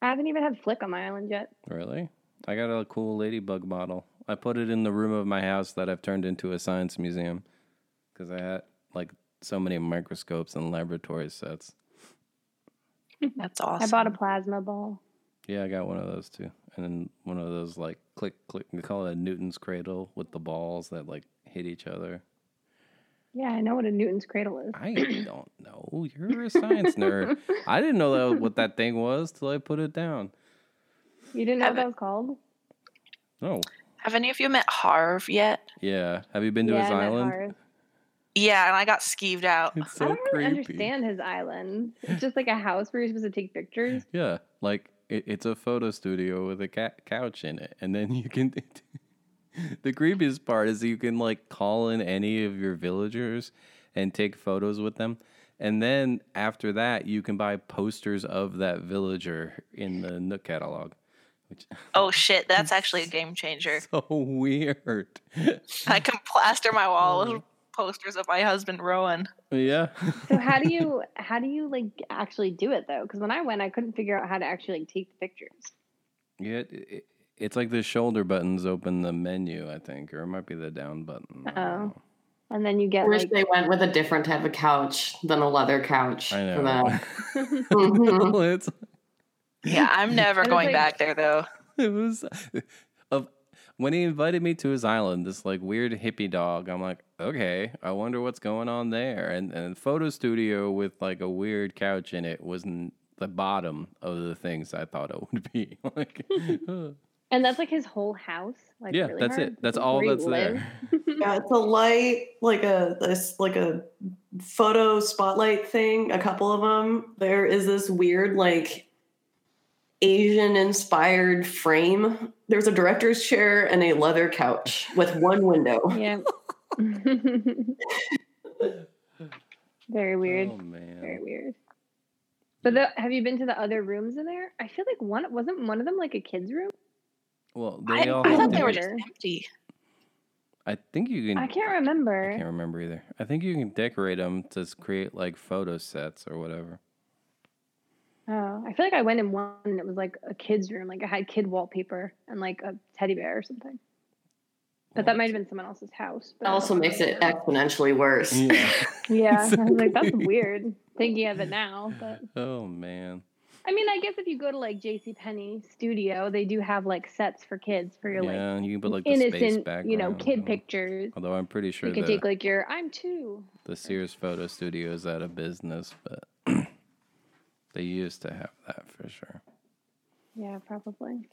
Speaker 5: I haven't even had Flick on my island yet.
Speaker 1: Really? I got a cool ladybug model. I put it in the room of my house that I've turned into a science museum because I had like so many microscopes and laboratory sets.
Speaker 6: That's awesome.
Speaker 5: I bought a plasma ball.
Speaker 1: Yeah, I got one of those too. And then one of those like click click we call it a Newton's cradle with the balls that like hit each other.
Speaker 5: Yeah, I know what a Newton's cradle is.
Speaker 1: I don't know. You're a science nerd. I didn't know that what that thing was till I put it down.
Speaker 5: You didn't know what
Speaker 6: Haven't-
Speaker 5: that was called?
Speaker 1: No.
Speaker 6: Have any of you met Harv yet?
Speaker 1: Yeah. Have you been to
Speaker 5: yeah,
Speaker 1: his
Speaker 5: I met
Speaker 1: island?
Speaker 5: Harv.
Speaker 6: Yeah, and I got skeeved out.
Speaker 1: It's
Speaker 5: I don't really
Speaker 1: creepy.
Speaker 5: understand his island. It's just like a house where you're supposed to take pictures.
Speaker 1: Yeah, like it, it's a photo studio with a ca- couch in it, and then you can. the creepiest part is you can like call in any of your villagers and take photos with them, and then after that you can buy posters of that villager in the Nook catalog, which
Speaker 6: Oh shit, that's actually a game changer.
Speaker 1: so weird.
Speaker 6: I can plaster my wall oh with posters of my husband Rowan.
Speaker 1: yeah.
Speaker 5: So how do you how do you like actually do it though? Because when I went, I couldn't figure out how to actually like take the pictures.
Speaker 1: Yeah, it, it, it's like the shoulder buttons open the menu, I think, or it might be the down button.
Speaker 5: Oh. And then you
Speaker 7: I
Speaker 5: get
Speaker 7: wish
Speaker 5: like
Speaker 7: they went with a different type of couch than a leather couch
Speaker 1: I
Speaker 7: for
Speaker 1: know.
Speaker 7: that. Mhm.
Speaker 1: Well, it's
Speaker 6: Yeah, I'm never going
Speaker 5: like-
Speaker 6: back there though.
Speaker 1: it was of when he invited me to his island, this like weird hippie dog. I'm like, okay, I wonder what's going on there. And and photo studio with like a weird couch in it wasn't the bottom of the things I thought it would be. like,
Speaker 5: and that's like his whole house. Like
Speaker 1: yeah,
Speaker 5: really
Speaker 1: that's
Speaker 5: hard?
Speaker 1: it. That's
Speaker 5: Like,
Speaker 1: all that's
Speaker 5: live?
Speaker 1: there.
Speaker 8: Yeah, it's a light, like a this, like a photo spotlight thing. A couple of them. There is this weird, like Asian inspired frame. There's a director's chair and a leather couch with one window.
Speaker 5: Yeah. Very weird.
Speaker 1: Oh
Speaker 5: Very weird. But the, have you been to the other rooms in there? I feel like one wasn't one of them like a kid's room.
Speaker 1: Well,
Speaker 6: I,
Speaker 1: all
Speaker 6: I thought they were just empty.
Speaker 1: I think you can.
Speaker 5: I can't remember.
Speaker 1: I can't remember either. I think you can decorate them to create like photo sets or whatever.
Speaker 5: Oh, I feel like I went in one and it was like a kid's room, like I had kid wallpaper and like a teddy bear or something. But that might have been someone else's house. But
Speaker 7: also makes it exponentially worse.
Speaker 1: Yeah.
Speaker 5: Yeah, I was like, that's weird. Thinking of it now, but
Speaker 1: Oh man.
Speaker 5: I mean, I guess if you go to like J.C. Penney Studio, they do have like sets for kids for your like
Speaker 1: yeah, and you can put like the space
Speaker 5: innocent, you know, kid pictures.
Speaker 1: Although I'm pretty sure
Speaker 5: you can take like your "I'm two."
Speaker 1: the Sears Photo Studio is out of business, but they used to have that for sure.
Speaker 5: Yeah, probably.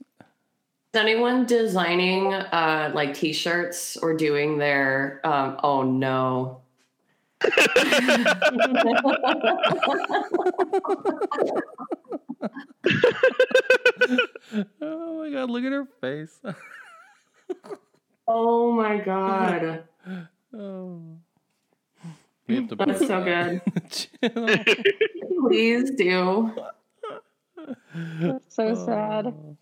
Speaker 7: Is anyone designing uh, like t-shirts or doing their um, oh no
Speaker 1: oh my god, look at her face.
Speaker 7: oh my god
Speaker 1: oh. You have to
Speaker 7: That's so
Speaker 1: that in
Speaker 7: please do
Speaker 5: That's so sad.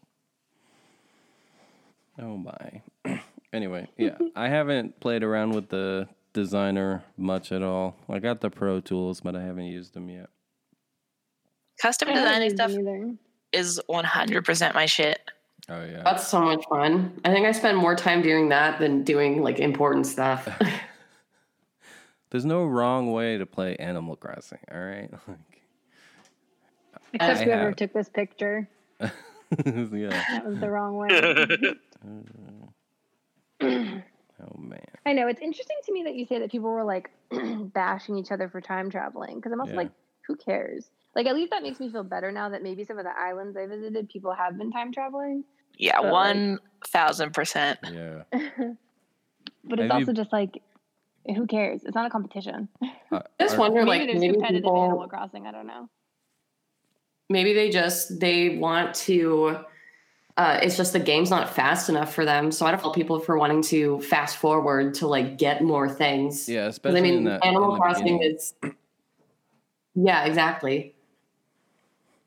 Speaker 1: Oh. My. anyway, yeah, I haven't played around with the designer much at all. I got the Pro Tools, but I haven't used them yet.
Speaker 6: Custom
Speaker 5: I haven't
Speaker 6: designing stuff is 100% my shit.
Speaker 1: Oh yeah.
Speaker 7: that's so much fun i think i spend more time doing that than doing like important stuff
Speaker 1: There's no wrong way to play Animal Crossing, all right?
Speaker 5: Except
Speaker 1: I
Speaker 5: whoever
Speaker 1: have.
Speaker 5: took this picture.
Speaker 1: yeah.
Speaker 5: That was the wrong way.
Speaker 1: Oh man.
Speaker 5: I know it's interesting to me that you say that people were like bashing each other for time traveling because I'm also
Speaker 1: Yeah.
Speaker 5: like, who cares? Like at least that makes me feel better now that maybe some of the islands I visited, people have been time traveling.
Speaker 6: Yeah,
Speaker 5: But, like-
Speaker 6: 1000%.
Speaker 1: Yeah.
Speaker 5: but it's
Speaker 1: Have you-
Speaker 5: also just like, who cares? It's not a competition.
Speaker 1: Uh,
Speaker 7: I just
Speaker 1: are-
Speaker 7: wonder
Speaker 5: maybe
Speaker 7: like
Speaker 5: there's
Speaker 7: maybe
Speaker 5: competitive Animal
Speaker 7: people
Speaker 5: Crossing. I don't know.
Speaker 7: maybe they just they want to uh, it's just the game's not fast enough for them so i don't fault people for wanting to fast forward to like get more things
Speaker 1: Yeah, especially
Speaker 7: i mean
Speaker 1: in that
Speaker 7: animal
Speaker 1: in
Speaker 7: crossing
Speaker 1: beginning.
Speaker 7: is yeah exactly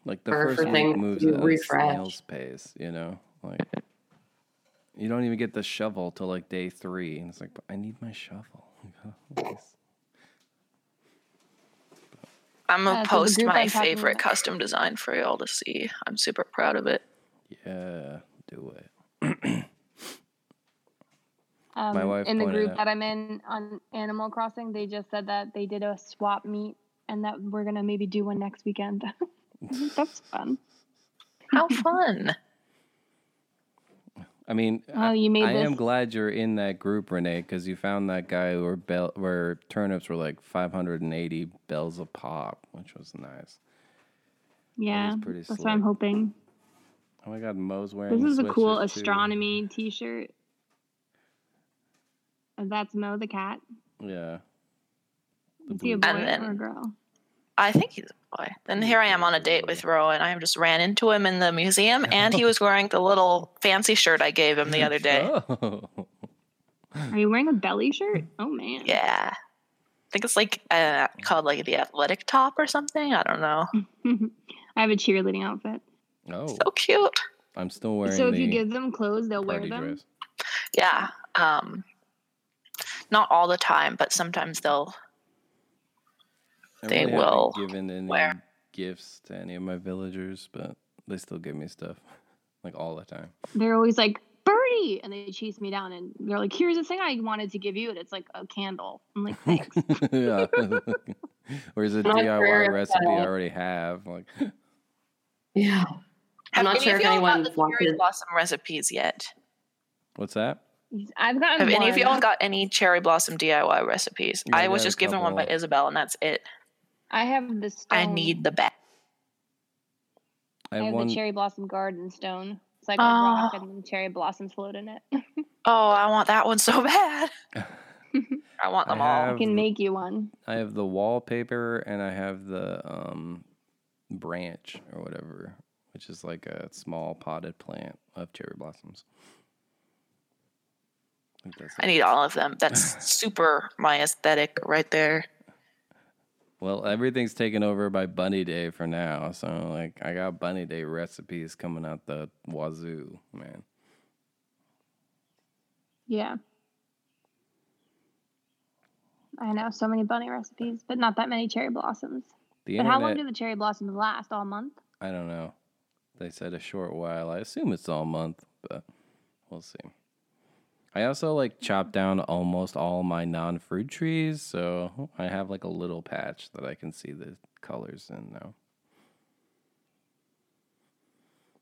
Speaker 1: like the
Speaker 7: for-
Speaker 1: first
Speaker 7: for
Speaker 1: week moves
Speaker 7: to
Speaker 1: at a
Speaker 7: refresh.
Speaker 1: snail's pace, you know? Like you don't even get the shovel till like day three. And it's like, but I need my shovel.
Speaker 6: I'm I'm gonna
Speaker 5: Uh,
Speaker 6: post my favorite
Speaker 5: about-
Speaker 6: custom design for y'all to see. I'm super proud of it.
Speaker 1: Yeah, do it.
Speaker 5: Um,
Speaker 1: My wife
Speaker 5: in the group
Speaker 1: out-
Speaker 5: that I'm in on Animal Crossing, they just said that they did a swap meet and that we're gonna maybe do one next weekend. That's fun.
Speaker 6: How fun!
Speaker 1: I mean,
Speaker 5: Oh, you made
Speaker 1: I
Speaker 5: this.
Speaker 1: am glad you're in that group, Renee, because you found that guy where bell where turnips were like 580 bells a pop, which was nice.
Speaker 5: yeah,
Speaker 1: pretty
Speaker 5: that's what I'm hoping.
Speaker 1: Oh my God, Moe's wearing.
Speaker 5: This is a cool
Speaker 1: sweatshirt, too.
Speaker 5: astronomy T-shirt. And that's Mo the cat.
Speaker 1: Yeah. The
Speaker 5: Is he a boy
Speaker 6: And then-
Speaker 5: or a girl?
Speaker 6: I think he's a boy. Then here I am on a date with Rowan. I just ran into him in the museum, and he was wearing the little fancy shirt I gave him the other day.
Speaker 1: Oh.
Speaker 5: Are you wearing a belly shirt? Oh man.
Speaker 6: Yeah, I think it's like uh, called like the athletic top or something. I don't know.
Speaker 5: I have a cheerleading outfit.
Speaker 1: Oh,
Speaker 6: So cute.
Speaker 1: I'm still wearing.
Speaker 5: so if you give them clothes, they'll wear them.
Speaker 1: dress.
Speaker 6: Yeah. Um, not all the time, but sometimes they'll.
Speaker 1: I
Speaker 6: They
Speaker 1: really
Speaker 6: will
Speaker 1: given any
Speaker 6: wear.
Speaker 1: gifts to any of my villagers, but they still give me stuff like all the time.
Speaker 5: They're always like Birdie, and they chase me down, and they're like, "Here's the thing I wanted to give you," and it's like a candle. I'm like, "Thanks."
Speaker 1: yeah. Where's a
Speaker 7: Not
Speaker 1: DIY
Speaker 7: sure
Speaker 1: recipe I already have? Like,
Speaker 7: Yeah. I'm not sure if anyone
Speaker 6: got the cherry blossom recipes yet?
Speaker 1: what's that?
Speaker 5: I've gotten
Speaker 6: Have any of y'all got any cherry blossom DIY recipes?
Speaker 1: Yeah, I
Speaker 6: I was just given one by. Isabelle, and that's it.
Speaker 5: I have the stone.
Speaker 6: I need the bag.
Speaker 1: I
Speaker 5: I
Speaker 1: have
Speaker 5: have
Speaker 1: one.
Speaker 5: the cherry blossom garden stone. It's like a
Speaker 6: Oh.
Speaker 5: rock, and then cherry blossoms float in it.
Speaker 6: Oh, I want that one so bad. I want
Speaker 1: I
Speaker 6: them all.
Speaker 5: I can make you one.
Speaker 1: I have the wallpaper and I have the um, branch or whatever, which is like a small potted plant of cherry blossoms. I
Speaker 6: I need all of them. That's super my aesthetic right there.
Speaker 1: Well, everything's taken over by Bunny Day for now. So, like, I got Bunny Day recipes coming out the wazoo, man.
Speaker 5: Yeah. I know so many bunny recipes, but not that many cherry blossoms.
Speaker 1: The
Speaker 5: But how long do the cherry blossoms last? All month?
Speaker 1: I don't know. They said a short while. I assume it's all month, but we'll see. I also like chopped down almost all my non fruit trees, so I have like a little patch that I can see the colors in now.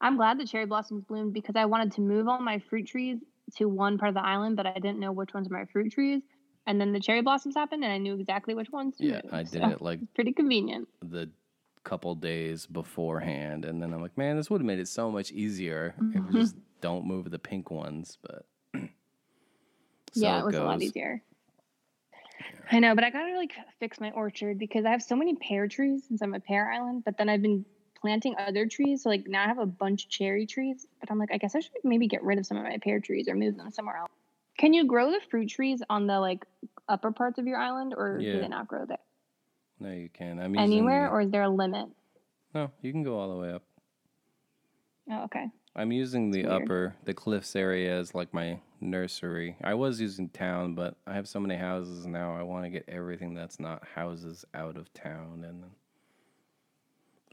Speaker 5: I'm glad the cherry blossoms bloomed because I wanted to move all my fruit trees to one part of the island, but I didn't know which ones were my fruit trees. And then the cherry blossoms happened, and I knew exactly which ones. To
Speaker 1: Yeah,
Speaker 5: move,
Speaker 1: I did
Speaker 5: so
Speaker 1: it like
Speaker 5: pretty convenient.
Speaker 1: the couple days beforehand, and then I'm like, man, this would have made it so much easier if we mm-hmm. just don't move the pink ones. But so
Speaker 5: yeah, it was a lot
Speaker 1: goes.
Speaker 5: easier. I know, but I gotta like fix my orchard because I have so many pear trees since I'm a pear island. But then I've been planting other trees, so like now I have a bunch of cherry trees. But I'm like, I guess I should maybe get rid of some of my pear trees or move them somewhere else. Can you grow the fruit trees on the like upper parts of your island, or
Speaker 1: Yeah.
Speaker 5: do they not grow there
Speaker 1: No, you can. I'm
Speaker 5: anywhere,
Speaker 1: using the-
Speaker 5: or is there a limit?
Speaker 1: no, you can go all the way up.
Speaker 5: Oh, okay.
Speaker 1: I'm using the upper, the cliffs area as like my nursery. I was using town, but I have so many houses now. I want to get everything that's not houses out of town, and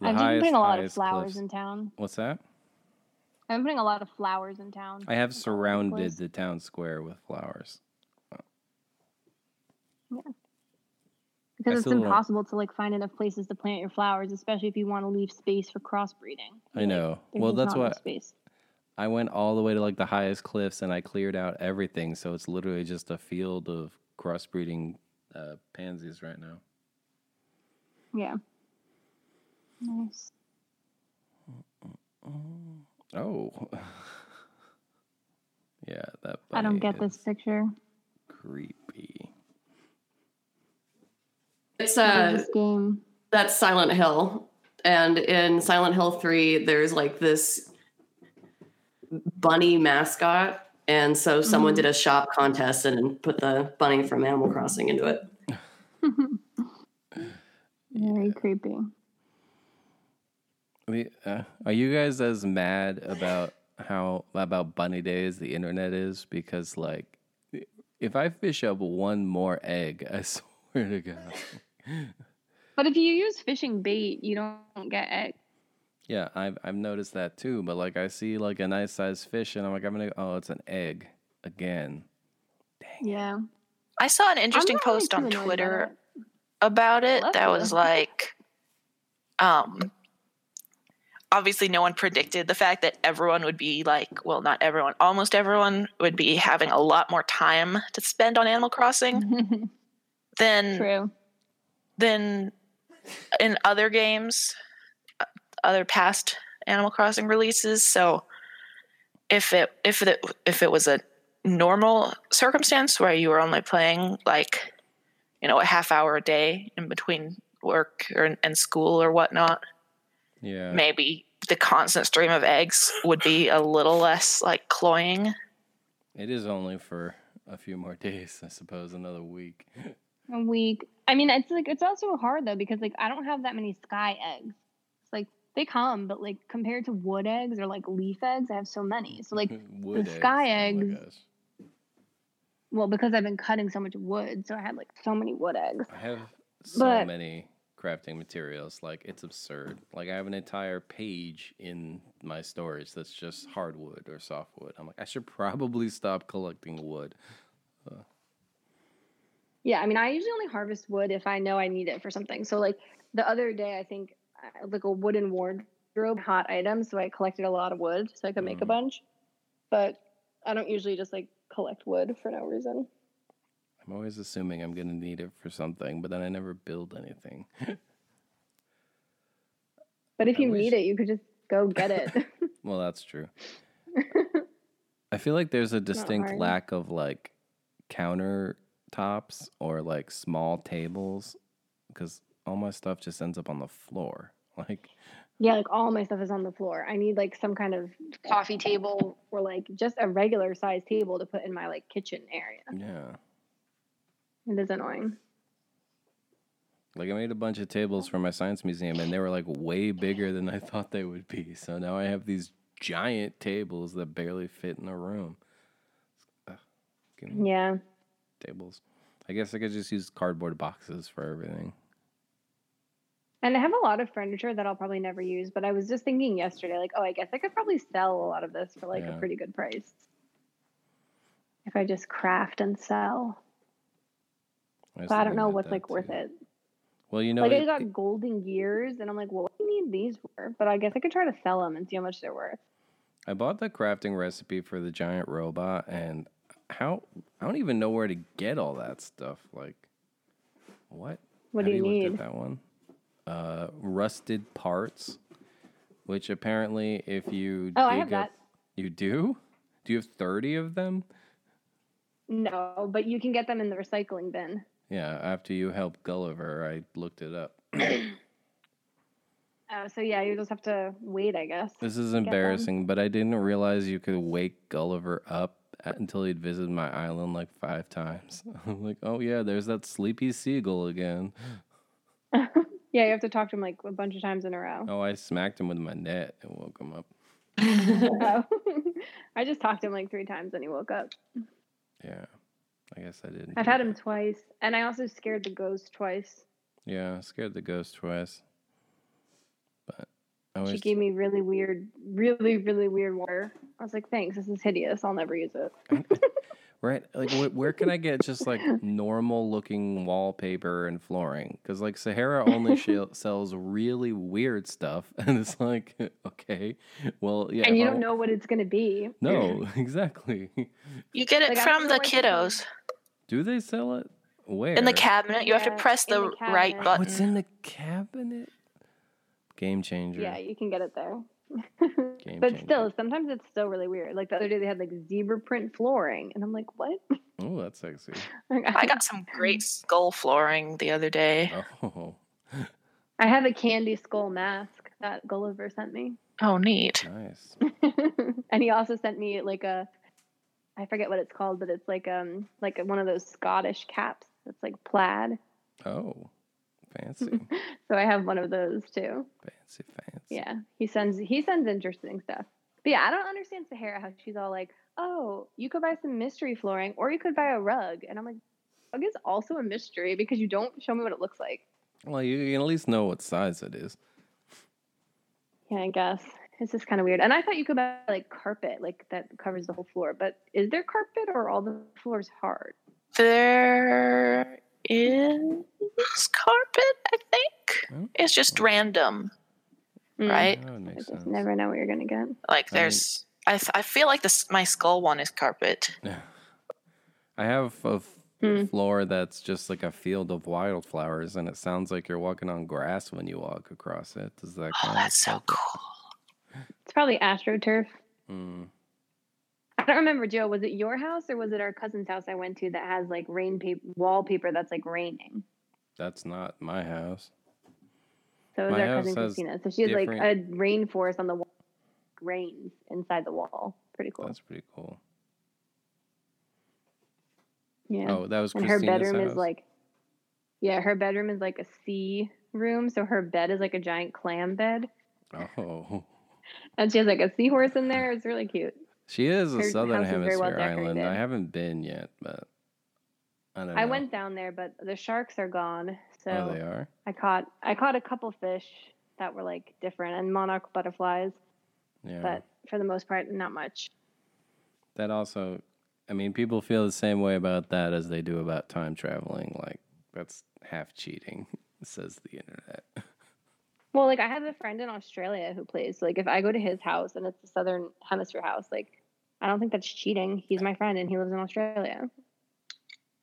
Speaker 5: I've been putting a lot of flowers
Speaker 1: cliffs-
Speaker 5: in town.
Speaker 1: What's that?
Speaker 5: I've been putting a lot of flowers in town.
Speaker 1: I have
Speaker 5: all over the
Speaker 1: surrounded the town square with flowers.
Speaker 5: Because it's impossible to like find enough places to plant your flowers, especially if you want to leave space for crossbreeding.
Speaker 1: I know. Well, that's what
Speaker 5: space.
Speaker 1: I went all the way to like the highest cliffs, and I cleared out everything. So it's literally just a field of crossbreeding uh, pansies right now.
Speaker 5: Yeah. Nice.
Speaker 1: Oh. yeah, that.
Speaker 5: I don't get this picture.
Speaker 1: Creepy.
Speaker 7: It's
Speaker 5: What is
Speaker 7: uh
Speaker 5: this game.
Speaker 7: that's Silent Hill. And in Silent Hill 3, there's like this bunny mascot. And so someone
Speaker 5: Mhm.
Speaker 7: did a shop contest and put the bunny from Animal Crossing into it.
Speaker 5: Very creepy.
Speaker 1: We, uh, are you guys as mad about how about bunny days the internet is? Because like, if I fish up one more egg, I swear to God.
Speaker 5: But if you use fishing bait, you don't get eggs.
Speaker 1: Yeah, I've I've noticed that too. But like I see like a nice sized fish, and I'm like, I'm gonna. Oh, it's an egg again.
Speaker 5: Yeah.
Speaker 6: I saw an interesting
Speaker 5: not really
Speaker 6: post on
Speaker 5: annoyed about
Speaker 6: Twitter
Speaker 5: it.
Speaker 6: about it that
Speaker 5: you.
Speaker 6: was like um obviously no one predicted the fact that everyone would be like well not everyone almost everyone would be having a lot more time to spend on animal crossing than
Speaker 5: True.
Speaker 6: Than in other games other past animal crossing releases so if it if it if it was a normal circumstance where you were only playing like you know a half hour a day in between work or and school or whatnot
Speaker 1: Yeah.
Speaker 6: maybe the constant stream of eggs would be a little less like cloying
Speaker 1: It is only for a few more days, I suppose, another week.
Speaker 5: A week. I mean, it's like it's also hard though because like I don't have that many sky eggs. It's like they come, but like compared to wood eggs or like leaf eggs, I have so many. So like,
Speaker 1: Wood
Speaker 5: sky
Speaker 1: Oh
Speaker 5: eggs- well, because I've been cutting so much wood, so I had like so many wood eggs.
Speaker 1: I have so
Speaker 5: But-
Speaker 1: many crafting materials. Like it's absurd. Like I have an entire page in my storage that's just hardwood or softwood. I'm like, I should probably stop collecting wood.
Speaker 5: Yeah, I mean, I usually only harvest wood if I know I need it for something. So like the other day, I think uh, like a wooden wardrobe, hot items. So I collected a lot of wood so I could make a
Speaker 1: Mm.
Speaker 5: bunch. But I don't usually just like collect wood for no reason.
Speaker 1: I'm always assuming I'm gonna need it for something, but then I never build anything.
Speaker 5: But if
Speaker 1: I
Speaker 5: you
Speaker 1: wish-
Speaker 5: need it, you could just go get it.
Speaker 1: Well, that's true. I feel like there's a distinct lack of like countertops or like small tables because all my stuff just ends up on the floor. Like,
Speaker 5: yeah, like all my stuff is on the floor. I need like some kind of coffee table or like just a regular size table to put in my like kitchen area.
Speaker 1: yeah.
Speaker 5: It is annoying.
Speaker 1: Like I made a bunch of tables for my science museum and they were like way bigger than I thought they would be. So now I have these giant tables that barely fit in a room. Ugh,
Speaker 5: Yeah.
Speaker 1: Tables. I guess I could just use cardboard boxes for everything.
Speaker 5: And I have a lot of furniture that I'll probably never use, but I was just thinking yesterday, like, oh, I guess I could probably sell a lot of this for like
Speaker 1: Yeah.
Speaker 5: a pretty good price. If I just craft and sell.
Speaker 1: was
Speaker 5: But I don't know what's like worth it.
Speaker 1: Well, you know,
Speaker 5: like I
Speaker 1: it-
Speaker 5: got golden gears and I'm like, well, what do you need these for? But I guess I could try to sell them and see how much they're worth.
Speaker 1: I bought the crafting recipe for the giant robot, and how I don't even know where to get all that stuff. Like, what?
Speaker 5: What
Speaker 1: Have
Speaker 5: do you need?
Speaker 1: At that one, uh, rusted parts, which apparently, if you
Speaker 5: Oh, I have
Speaker 1: up,
Speaker 5: that.
Speaker 1: you do. Do you have thirty of them?
Speaker 5: No, but you can get them in the recycling bin.
Speaker 1: Yeah. After you help Gulliver, I looked it up.
Speaker 5: Uh, so yeah, you just have to wait, I guess.
Speaker 1: This is embarrassing, but I didn't realize you could wake Gulliver up until he'd visited my island like five times. I'm like, oh yeah, there's that sleepy seagull again.
Speaker 5: yeah, you have to talk to him like a bunch of times in a row.
Speaker 1: Oh, I smacked him with my net and woke him up.
Speaker 5: I just talked to him like three times and he woke up.
Speaker 1: Yeah, I guess I didn't.
Speaker 5: I've had
Speaker 1: that.
Speaker 5: him twice, and I also scared the ghost twice.
Speaker 1: Yeah, I scared the ghost twice. Oh, but I
Speaker 5: She gave me really weird, really, really weird water. I was like, thanks, this is hideous. I'll never use it.
Speaker 1: right. Like, wh- where can I get just like normal looking wallpaper and flooring? Because like Saharah only sh- sells really weird stuff, and it's like, okay, well, yeah.
Speaker 5: and you don't
Speaker 1: wa-
Speaker 5: know what it's going to be.
Speaker 1: No, exactly.
Speaker 6: you get it
Speaker 5: Like,
Speaker 6: from the
Speaker 5: know what to do.
Speaker 6: kiddos
Speaker 1: Do they sell it? Where?
Speaker 6: in the cabinet you have to press the,
Speaker 5: the
Speaker 6: right button
Speaker 1: What's in the cabinet? Game changer.
Speaker 5: Yeah, you can get it there.
Speaker 1: Game
Speaker 5: but
Speaker 1: changer.
Speaker 5: still, sometimes it's still really weird. Like the other day, they had like zebra print flooring, and I'm like, what?
Speaker 1: Oh, that's sexy.
Speaker 6: i got some great skull flooring the other day
Speaker 1: Oh,
Speaker 5: I have a candy skull mask that Gulliver sent me.
Speaker 6: oh neat
Speaker 1: nice.
Speaker 5: and he also sent me like a I forget what it's called, but it's like um like one of those Scottish caps that's like plaid.
Speaker 1: Oh, fancy,
Speaker 5: So I have one of those too.
Speaker 1: fancy, fancy.
Speaker 5: Yeah. He sends he sends interesting stuff. But yeah, I don't understand Saharah how she's all like, "Oh, you could buy some mystery flooring or you could buy a rug." And I'm like, "Rug is also a mystery because you don't show me what it looks like."
Speaker 1: Well, you can at least know what size it is.
Speaker 5: Yeah, I guess. It's just kind of weird. And I thought you could buy like carpet, like that covers the whole floor. But is there carpet or all the floors hard?
Speaker 6: There is carpet, I think.
Speaker 1: Oh.
Speaker 6: It's just random,
Speaker 5: Mm.
Speaker 6: right?
Speaker 1: That would
Speaker 5: I just
Speaker 1: sense.
Speaker 5: never know what you're gonna get.
Speaker 6: Like
Speaker 1: I mean-
Speaker 6: there's—I—I feel like this my skull one is carpet. Yeah.
Speaker 1: I have a f-
Speaker 5: Hmm.
Speaker 1: floor that's just like a field of wildflowers, and it sounds like you're walking on grass when you walk across it. Does that
Speaker 6: Oh, that's so cool.
Speaker 5: It's probably astroturf.
Speaker 1: Mm,
Speaker 5: I don't remember, Joe. Was it your house or was it our cousin's house I went to that has like rain paper wallpaper that's like raining?
Speaker 1: that's not my house.
Speaker 5: So it was
Speaker 1: My
Speaker 5: our cousin Christina. So she has like a rainforest on the wall, rains inside the wall. Pretty cool.
Speaker 1: That's pretty cool.
Speaker 5: yeah.
Speaker 1: Oh, that was
Speaker 5: and her bedroom
Speaker 1: house?
Speaker 5: is like, yeah, her bedroom is like a sea room. So her bed is like a giant clam bed,
Speaker 1: Oh,
Speaker 5: and she has like a seahorse in there. It's really cute.
Speaker 1: She is a
Speaker 5: Her
Speaker 1: southern
Speaker 5: very well
Speaker 1: hemisphere island. I haven't been yet, but I don't know.
Speaker 5: I went down there, but the sharks are gone. So
Speaker 1: Oh, they are.
Speaker 5: I caught I caught a couple fish that were like different and monarch butterflies,
Speaker 1: Yeah.
Speaker 5: but for the most part, not much.
Speaker 1: that also, I mean, people feel the same way about that as they do about time traveling. Like that's half cheating, says the internet.
Speaker 5: Well, like I have a friend in Australia who plays. Like if I go to his house and it's a Southern Hemisphere house, like I don't think that's cheating. He's my friend and he lives in Australia.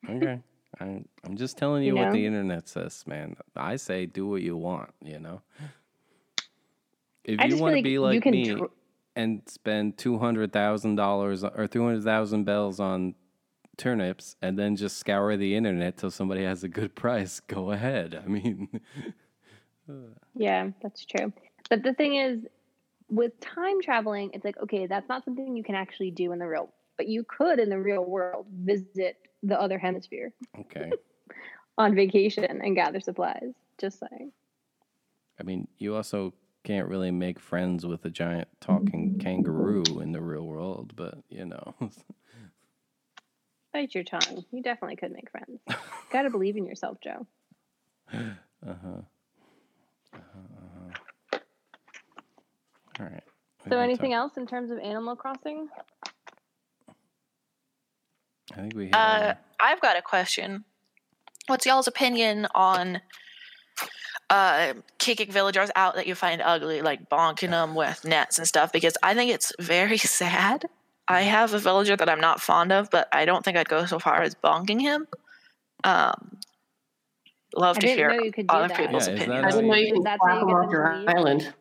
Speaker 1: Okay. I, I'm just telling you,
Speaker 5: You
Speaker 1: what the internet says, man. I say do what you want, you know? If
Speaker 5: I
Speaker 1: you want to
Speaker 5: like
Speaker 1: be like me
Speaker 5: tr-
Speaker 1: and spend $200,000 or 200,000 bells on turnips and then just scour the internet till somebody has a good price, go ahead. I mean, uh.
Speaker 5: Yeah, that's true. But the thing is, with time traveling, it's like okay, that's not something you can actually do in the real. But you could in the real world visit the other hemisphere
Speaker 1: okay.
Speaker 5: on vacation and gather supplies. Just saying.
Speaker 1: I mean, you also can't really make friends with a giant talking kangaroo in the real world, but you know.
Speaker 5: Bite your tongue. You definitely could make friends. Got to believe in yourself, Joe.
Speaker 1: Uh-huh. Uh-huh. All right.
Speaker 5: So, anything else in terms of Animal Crossing?
Speaker 1: I think we hit
Speaker 6: Uh, I've got a question. What's y'all's opinion on uh, kicking villagers out that you find ugly, like bonking them with nets and stuff? Because I think it's very sad. I have a villager that I'm not fond of, but I don't think I'd go so far as bonking him. Um, love
Speaker 5: I
Speaker 6: to hear
Speaker 5: know you
Speaker 6: other
Speaker 5: that.
Speaker 6: people's
Speaker 1: Yeah,
Speaker 6: opinions.
Speaker 7: I didn't know you
Speaker 5: Is
Speaker 7: can
Speaker 5: that
Speaker 7: clap
Speaker 5: how you
Speaker 7: off your
Speaker 5: to
Speaker 7: island.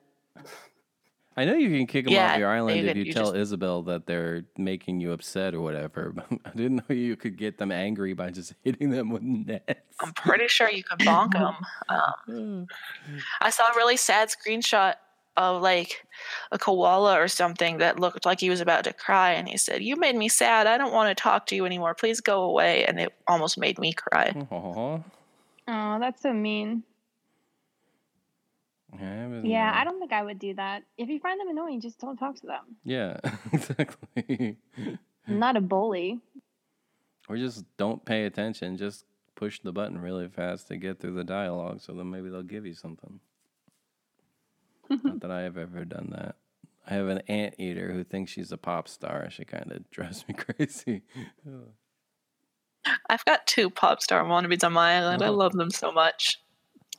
Speaker 1: I know you can kick them
Speaker 6: Yeah,
Speaker 1: off your island
Speaker 6: you
Speaker 1: if you,
Speaker 6: you
Speaker 1: tell
Speaker 6: just-
Speaker 1: Isabelle that they're making you upset or whatever. But I didn't know you could get them angry by just hitting them with nets.
Speaker 6: I'm pretty sure you could bonk them. Um, I saw a really sad screenshot of like a koala or something that looked like he was about to cry, and he said, "You made me sad. I don't want to talk to you anymore. Please go away." And it almost made me cry.
Speaker 1: Aw.
Speaker 2: Oh, that's so mean.
Speaker 1: I haven't,
Speaker 2: Yeah,
Speaker 1: uh,
Speaker 2: I don't think I would do that. If you find them annoying, just don't talk to them.
Speaker 1: Yeah, exactly.
Speaker 2: I'm not a bully.
Speaker 1: or just don't pay attention. Just push the button really fast to get through the dialogue, so then maybe they'll give you something. Not that I have ever done that. I have an ant eater who thinks she's a pop star. She kind of drives me crazy.
Speaker 6: I've got two pop star wannabes on my island. I
Speaker 1: Oh.
Speaker 6: love them so much.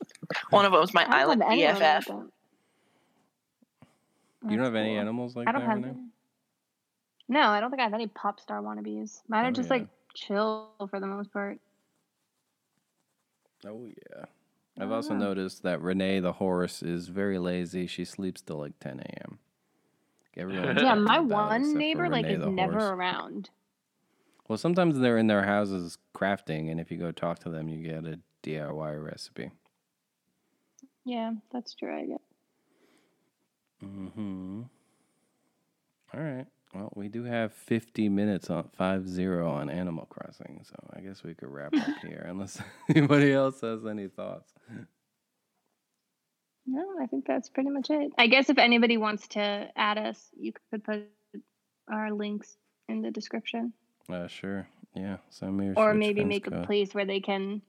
Speaker 6: One of them's my
Speaker 2: I don't
Speaker 6: island
Speaker 2: have
Speaker 6: BFF.
Speaker 1: you don't have any
Speaker 2: cool.
Speaker 1: animals like
Speaker 2: I don't
Speaker 1: that,
Speaker 2: have.
Speaker 1: Renee?
Speaker 2: any. No, I don't think I have any pop star wannabes. Mine are
Speaker 1: Oh,
Speaker 2: just
Speaker 1: yeah.
Speaker 2: like chill for the most part.
Speaker 1: Oh yeah. I've also
Speaker 2: know.
Speaker 1: noticed that Renee the horse is very lazy. She sleeps till like 10 a.m. Everyone's
Speaker 2: Yeah, my
Speaker 1: about it except
Speaker 2: one neighbor like
Speaker 1: Renee
Speaker 2: is never
Speaker 1: horse.
Speaker 2: around.
Speaker 1: Well, sometimes they're in their houses crafting, and if you go talk to them, you get a DIY recipe.
Speaker 2: Yeah, that's true. I guess.
Speaker 1: Mm-hmm. All right. Well, we do have 50 minutes on 5 on Animal Crossing, so I guess we could wrap up here unless anybody else has any thoughts.
Speaker 2: No, I think that's pretty much it. I guess if anybody wants to add us, you could put our links in the description,
Speaker 1: Uh, sure. Yeah. Send me
Speaker 2: or maybe make
Speaker 1: code.
Speaker 2: a place where they can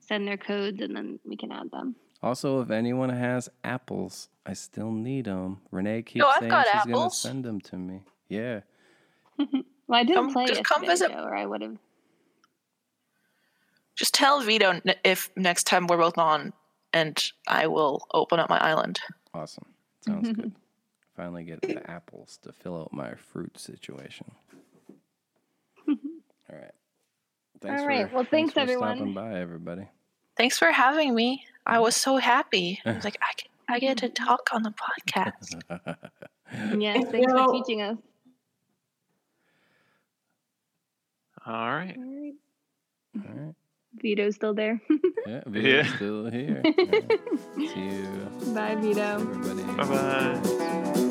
Speaker 5: send their codes and then we can add them.
Speaker 1: Also, if anyone has apples, I still need them. Renee oh, keeps
Speaker 6: I've
Speaker 1: saying she's gonna send them to me. Yeah.
Speaker 5: Well, I didn't
Speaker 6: Come-
Speaker 5: play
Speaker 6: just come visit.
Speaker 5: Or I would have.
Speaker 6: Just tell Vito if next time we're both on, and I will open up my island.
Speaker 1: Awesome. Sounds good. Finally get the apples to fill out my fruit situation. All right. Thanks
Speaker 5: All right.
Speaker 1: For,
Speaker 5: Well, thanks,
Speaker 1: for
Speaker 5: everyone.
Speaker 1: Stopping by, everybody.
Speaker 6: Thanks for having me. I was so happy. I was like, I, get, I get to talk on the podcast.
Speaker 5: Yes, thanks
Speaker 7: know-
Speaker 5: for teaching us.
Speaker 4: All right.
Speaker 5: All right.
Speaker 1: All right.
Speaker 5: Vito's still there.
Speaker 1: Yeah, Vito's
Speaker 4: Yeah.
Speaker 1: still here. All right. See you,
Speaker 5: Bye, Vito.
Speaker 1: everybody.
Speaker 4: Bye bye.